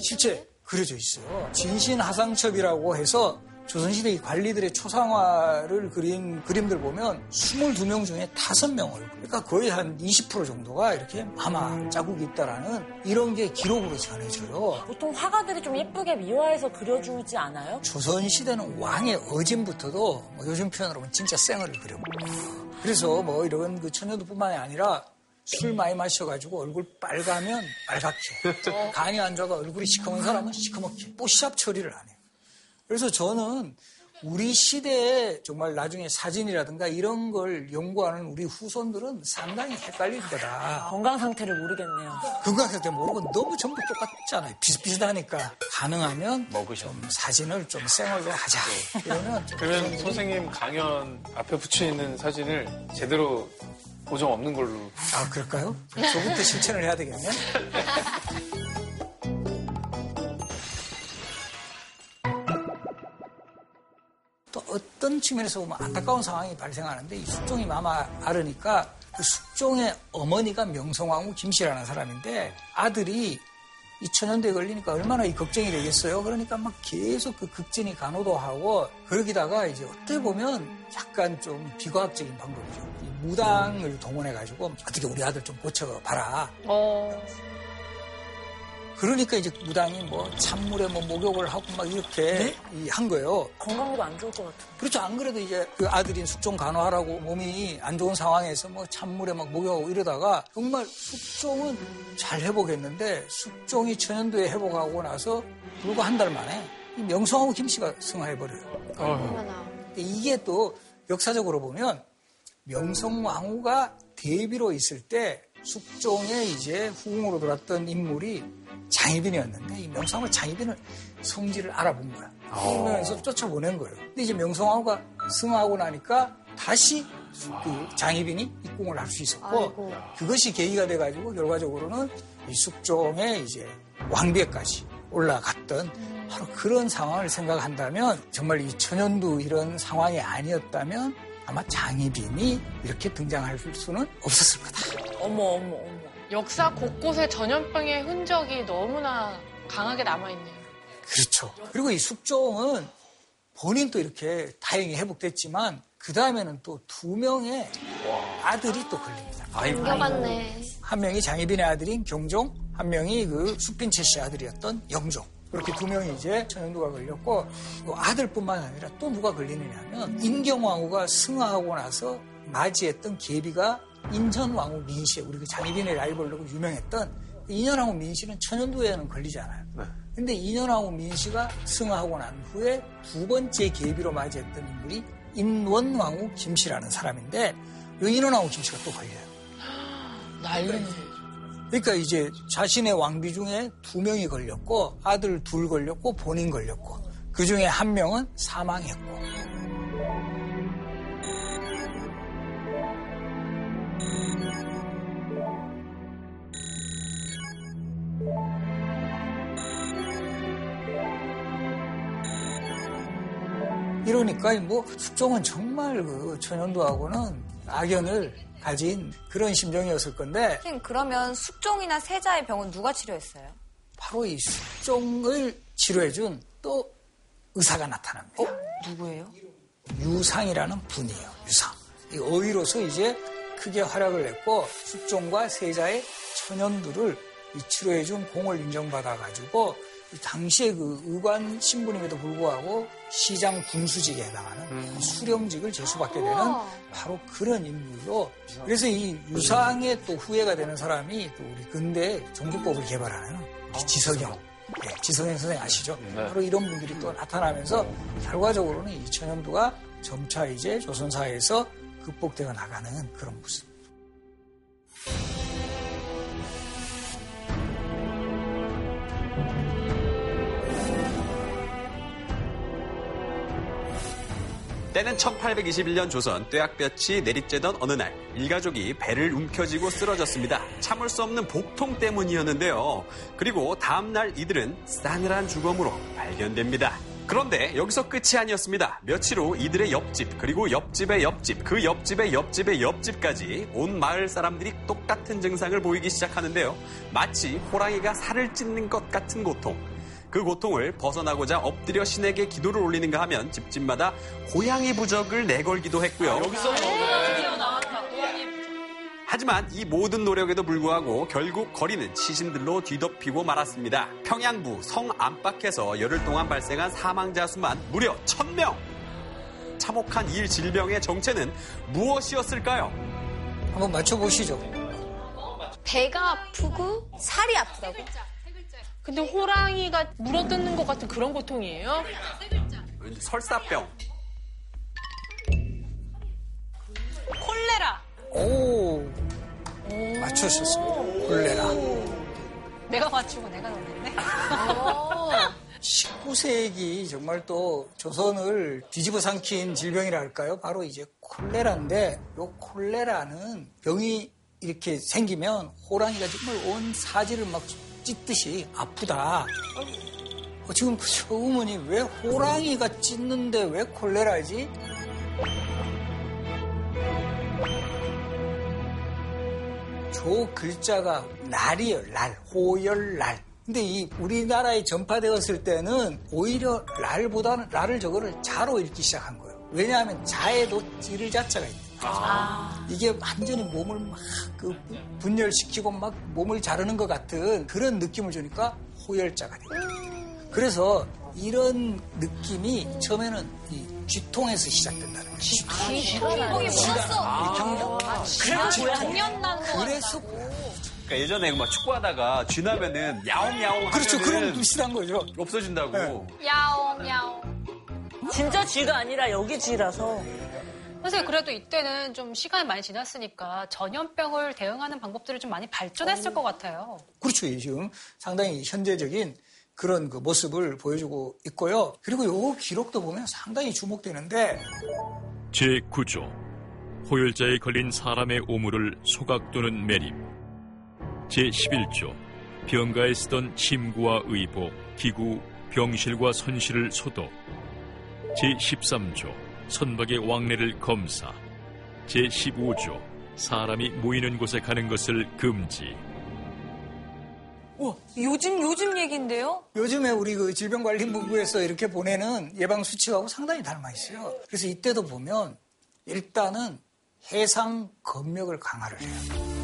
실제 그려져 있어요. 진신하상첩이라고 해서 조선시대 이 관리들의 초상화를 그린 그림들 보면 22명 중에 5명 얼굴. 그러니까 거의 한 20% 정도가 이렇게 마마 자국이 있다라는 이런 게 기록으로 전해져요. 보통 화가들이 좀 예쁘게 미화해서 그려주지 않아요? 조선시대는 왕의 어진부터도 뭐 요즘 표현으로 보면 진짜 쌩을 그려고. 그래서 뭐 이런 그 천연두뿐만이 아니라 술 많이 마셔가지고 얼굴 빨가면 빨갛게. 간이 안 좋아가 얼굴이 시커먼 사람은 시커멓게. 뽀샵 처리를 안 해요. 그래서 저는 우리 시대에 정말 나중에 사진이라든가 이런 걸 연구하는 우리 후손들은 상당히 헷갈릴 거다. 건강 상태를 모르겠네요. 건강 상태 모르고 너무 전부 똑같잖아요. 비슷비슷하니까 가능하면 좀 사진을 좀 생얼로 하자. 이러면 그러면 선생님 강연 앞에 붙여 있는 사진을 제대로 고정 없는 걸로. 아 그럴까요? 저부터 실천을 해야 되겠네. 또 어떤 측면에서 보면 안타까운 상황이 발생하는데 이 숙종이 마마 앓으니까 그 숙종의 어머니가 명성왕후 김씨라는 사람인데 아들이 이 천연대에 걸리니까 얼마나 이 걱정이 되겠어요. 그러니까 막 계속 그 극진이 간호도 하고 그러기다가 이제 어떻게 보면 약간 좀 비과학적인 방법이죠. 이 무당을 동원해가지고 어떻게 우리 아들 좀 고쳐봐라. 어. 그러니까 이제 무당이 뭐 찬물에 뭐 목욕을 하고 막 이렇게 이한 거예요. 건강에도 안 좋을 것 같아요. 그렇죠. 안 그래도 이제 그 아들인 숙종 간호하라고 몸이 안 좋은 상황에서 뭐 찬물에 막 목욕하고 이러다가 정말 숙종은 잘 회복했는데 숙종이 천연도에 회복하고 나서 불과 한 달 만에 이 명성하고 김씨가 승하해버려요. 어머나. 근데 이게 또 역사적으로 보면 명성왕후가 대비로 있을 때 숙종의 이제 후궁으로 들어왔던 인물이 장희빈이었는데 이 명성왕후 장희빈을 성질을 알아본 거야. 그러면서 쫓아보낸 거예요. 근데 이제 명성왕후가 승하하고 나니까 다시 그 장희빈이 입궁을 할 수 있었고 아이고. 그것이 계기가 돼가지고 결과적으로는 이 숙종의 이제 왕비에까지 올라갔던 바로 그런 상황을 생각한다면 정말 이 천연두 이런 상황이 아니었다면 아마 장희빈이 이렇게 등장할 수는 없었을 거다. 어머, 어머, 어머. 역사 곳곳에 전염병의 흔적이 너무나 강하게 남아있네요. 그렇죠. 그리고 이 숙종은 본인도 이렇게 다행히 회복됐지만 그 다음에는 또 두 명의 아들이 또 걸립니다. 옮겨봤네. 한 명이 장희빈의 아들인 경종, 한 명이 그 숙빈채 씨 아들이었던 영종. 그렇게 두 명이 이제 천연두가 걸렸고 그 아들뿐만 아니라 또 누가 걸리느냐면 인경왕후가 승하하고 나서 맞이했던 계비가 인천왕후 민씨, 우리 그 장희빈의 라이벌로 유명했던 인현왕후 민씨는 천연두에는 걸리지 않아요. 근데 인현왕후 민씨가 승하하고 난 후에 두 번째 계비로 맞이했던 인물이 인원왕후 김씨라는 사람인데 이 인원왕후 김씨가 또 걸려요. 난리네. 그러니까 이제 자신의 왕비 중에 두 명이 걸렸고 아들 둘 걸렸고 본인 걸렸고 그 중에 한 명은 사망했고. 이러니까 뭐 숙종은 정말 그 천연도하고는 악연을 가진 그런 심정이었을 건데 선생님, 그러면 숙종이나 세자의 병은 누가 치료했어요? 바로 이 숙종을 치료해준 또 의사가 나타납니다. 누구예요? 유상이라는 분이에요. 유상. 이 어휘로서 이제 크게 활약을 했고 숙종과 세자의 천연두를 이 치료해준 공을 인정받아가지고 이 당시에 그 의관 신분임에도 불구하고 시장 군수직에 해당하는 수령직을 제수받게 되는 바로 그런 인물로 그래서 이 유상의 또 후예가 되는 사람이 또 우리 근대 종교법을 개발하는 이 지석영 네, 지성현 선생 아시죠? 바로 이런 분들이 또 나타나면서 결과적으로는 이 천연두가 점차 이제 조선사회에서 극복되어 나가는 그런 모습. 때는 1821년 조선 뙤약볕이 내리쬐던 어느 날 일가족이 배를 움켜쥐고 쓰러졌습니다. 참을 수 없는 복통 때문이었는데요. 그리고 다음날 이들은 싸늘한 주검으로 발견됩니다. 그런데 여기서 끝이 아니었습니다. 며칠 후 이들의 옆집 그리고 옆집의 옆집 그 옆집의 옆집의 옆집까지 온 마을 사람들이 똑같은 증상을 보이기 시작하는데요. 마치 호랑이가 살을 찢는 것 같은 고통. 그 고통을 벗어나고자 엎드려 신에게 기도를 올리는가 하면 집집마다 고양이 부적을 내걸기도 했고요. 하지만 이 모든 노력에도 불구하고 결국 거리는 시신들로 뒤덮이고 말았습니다. 평양부 성 안팎에서 열흘 동안 발생한 사망자 수만 무려 1000명! 참혹한 이 질병의 정체는 무엇이었을까요? 한번 맞춰보시죠. 배가 아프고 살이 아프다고. 근데 호랑이가 물어뜯는 것 같은 그런 고통이에요? 설사병. 콜레라. 오, 맞추셨습니다. 콜레라. 내가 맞추고 내가 놀랬네. 19세기 정말 또 조선을 뒤집어 삼킨 질병이라 할까요? 바로 이제 콜레라인데 요 콜레라는 병이 이렇게 생기면 호랑이가 정말 온 사지를 막 찢듯이 아프다. 어, 지금 어머니 왜 호랑이가 찢는데 왜 콜레라지? 조 글자가 날이에요. 날. 호열날. 근데 이 우리나라에 전파되었을 때는 오히려 랄보다는 랄을 저거를 자로 읽기 시작한 거예요. 왜냐하면 자에도 찌를 자자가 있다. 아. 이게 완전히 몸을 막 그 분열시키고 막 몸을 자르는 것 같은 그런 느낌을 주니까 호열자가 된 거예요. 그래서 이런 느낌이 처음에는 이 쥐통에서 시작된다는 거예요. 쥐통이 뭐였어? 경력. 그래서 공연난 거 그래서 그러니까 예전에 막 축구하다가 쥐나면은 야옹야옹 그렇죠. 그런 비슷한 거죠. 없어진다고. 야옹 야옹. 진짜 쥐가 아니라 여기 쥐라서. 선생님 그래도 이때는 좀 시간이 많이 지났으니까 전염병을 대응하는 방법들이 좀 많이 발전했을 것 같아요. 그렇죠. 지금 상당히 현재적인 그런 그 모습을 보여주고 있고요. 그리고 요 기록도 보면 상당히 주목되는데 제9조 호열자에 걸린 사람의 오물을 소각 또는 매림 제11조 병가에 쓰던 침구와 의복, 기구, 병실과 선실을 소독 제13조 선박의 왕래를 검사 제15조 사람이 모이는 곳에 가는 것을 금지 우와, 요즘, 요즘 얘기인데요? 요즘에 우리 그 질병관리본부에서 이렇게 보내는 예방 수칙하고 상당히 닮아 있어요. 그래서 이때도 보면 일단은 해상 검역을 강화를 해요.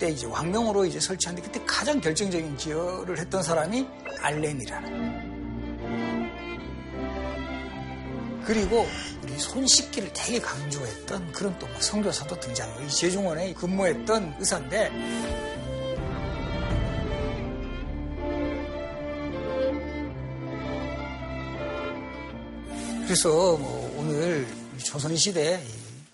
고종 때 이제 왕명으로 이제 설치한데 그때 가장 결정적인 기여를 했던 사람이 알렌이라는. 그리고 우리 손 씻기를 되게 강조했던 그런 또 성교사도 등장해요. 이 제중원에 근무했던 의사인데 그래서 뭐 오늘 조선시대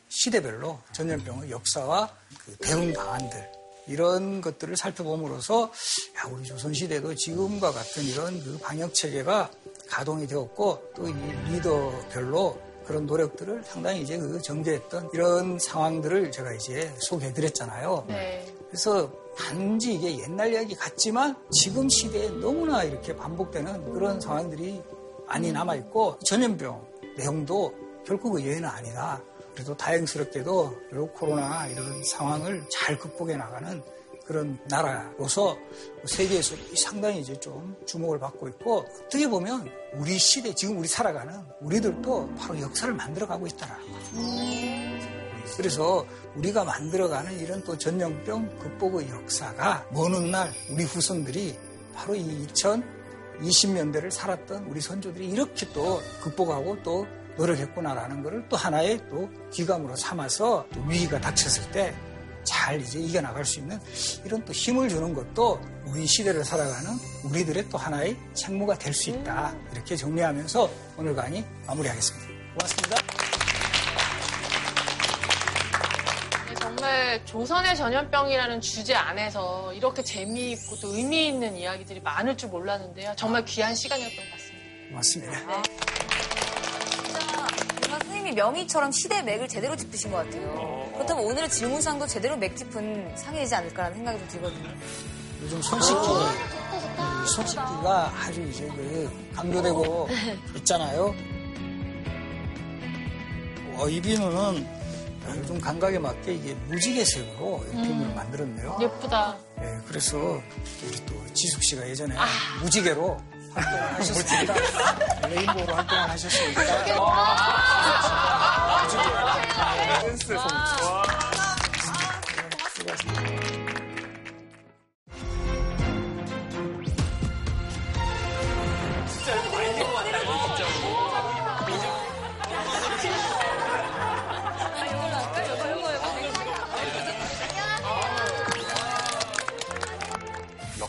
시대별로 전염병의 역사와 그 대응 방안들 이런 것들을 살펴봄으로써 야, 우리 조선시대도 지금과 같은 이런 그 방역 체계가 가동이 되었고 또 이 리더별로 그런 노력들을 상당히 이제 그 전개했던 이런 상황들을 제가 이제 소개해 드렸잖아요. 네. 그래서 단지 이게 옛날 이야기 같지만 지금 시대에 너무나 이렇게 반복되는 그런 상황들이 많이 남아있고 전염병 내용도 결코 그 예외는 아니다. 그래도 다행스럽게도 이 코로나 이런 상황을 잘 극복해 나가는 그런 나라로서 세계에서 상당히 이제 좀 주목을 받고 있고 어떻게 보면 우리 시대 지금 우리 살아가는 우리들도 바로 역사를 만들어가고 있다라는 거죠. 그래서 우리가 만들어가는 이런 또 전염병 극복의 역사가 먼 훗날 우리 후손들이 바로 이 2020년대를 살았던 우리 선조들이 이렇게 또 극복하고 또 노력했구나라는 것을 또 하나의 또 귀감으로 삼아서 또 위기가 닥쳤을 때 잘 이제 이겨나갈 수 있는 이런 또 힘을 주는 것도 우리 시대를 살아가는 우리들의 또 하나의 책무가 될 수 있다. 이렇게 정리하면서 오늘 강의 마무리하겠습니다. 고맙습니다. 네, 정말 조선의 전염병이라는 주제 안에서 이렇게 재미있고 또 의미 있는 이야기들이 많을 줄 몰랐는데요. 정말 귀한 시간이었던 것 같습니다. 고맙습니다. 네. 선생님이 명의처럼 시대의 맥을 제대로 짚으신 것 같아요. 그렇다면 오늘의 질문상도 제대로 맥 짚은 상이지 않을까라는 생각이 좀 들거든요. 요즘 손 씻기, 손 씻기가 아주 이제 그 강조되고 있잖아요. 어, 이 비누는 요즘 감각에 맞게 이게 무지개색으로 비누를 만들었네요. 예쁘다. 네, 그래서 우리 또 지숙 씨가 예전에 무지개로 활동을 하셨습니다. 레인보우로 활동을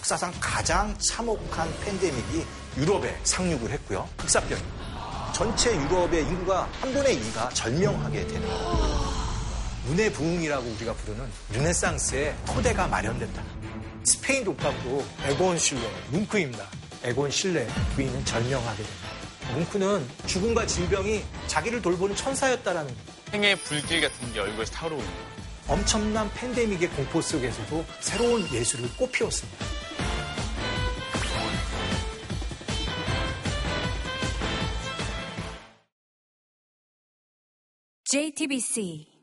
역사상 가장 참혹한 팬데믹이 유럽에 상륙을 했고요. 흑사병. 전체 유럽의 인구가 한 분의 2가 절명하게 되는. 문의 부흥이라고 우리가 부르는 르네상스의 토대가 마련됐다. 스페인 독학도 에곤 실러, 뭉크입니다. 에곤 실레 부인은 절명하게 됩니다. 뭉크는 죽음과 질병이 자기를 돌보는 천사였다라는 생의 불길 같은 게 얼굴에서 타오르고 있는 엄청난 팬데믹의 공포 속에서도 새로운 예술을 꽃피웠습니다. JTBC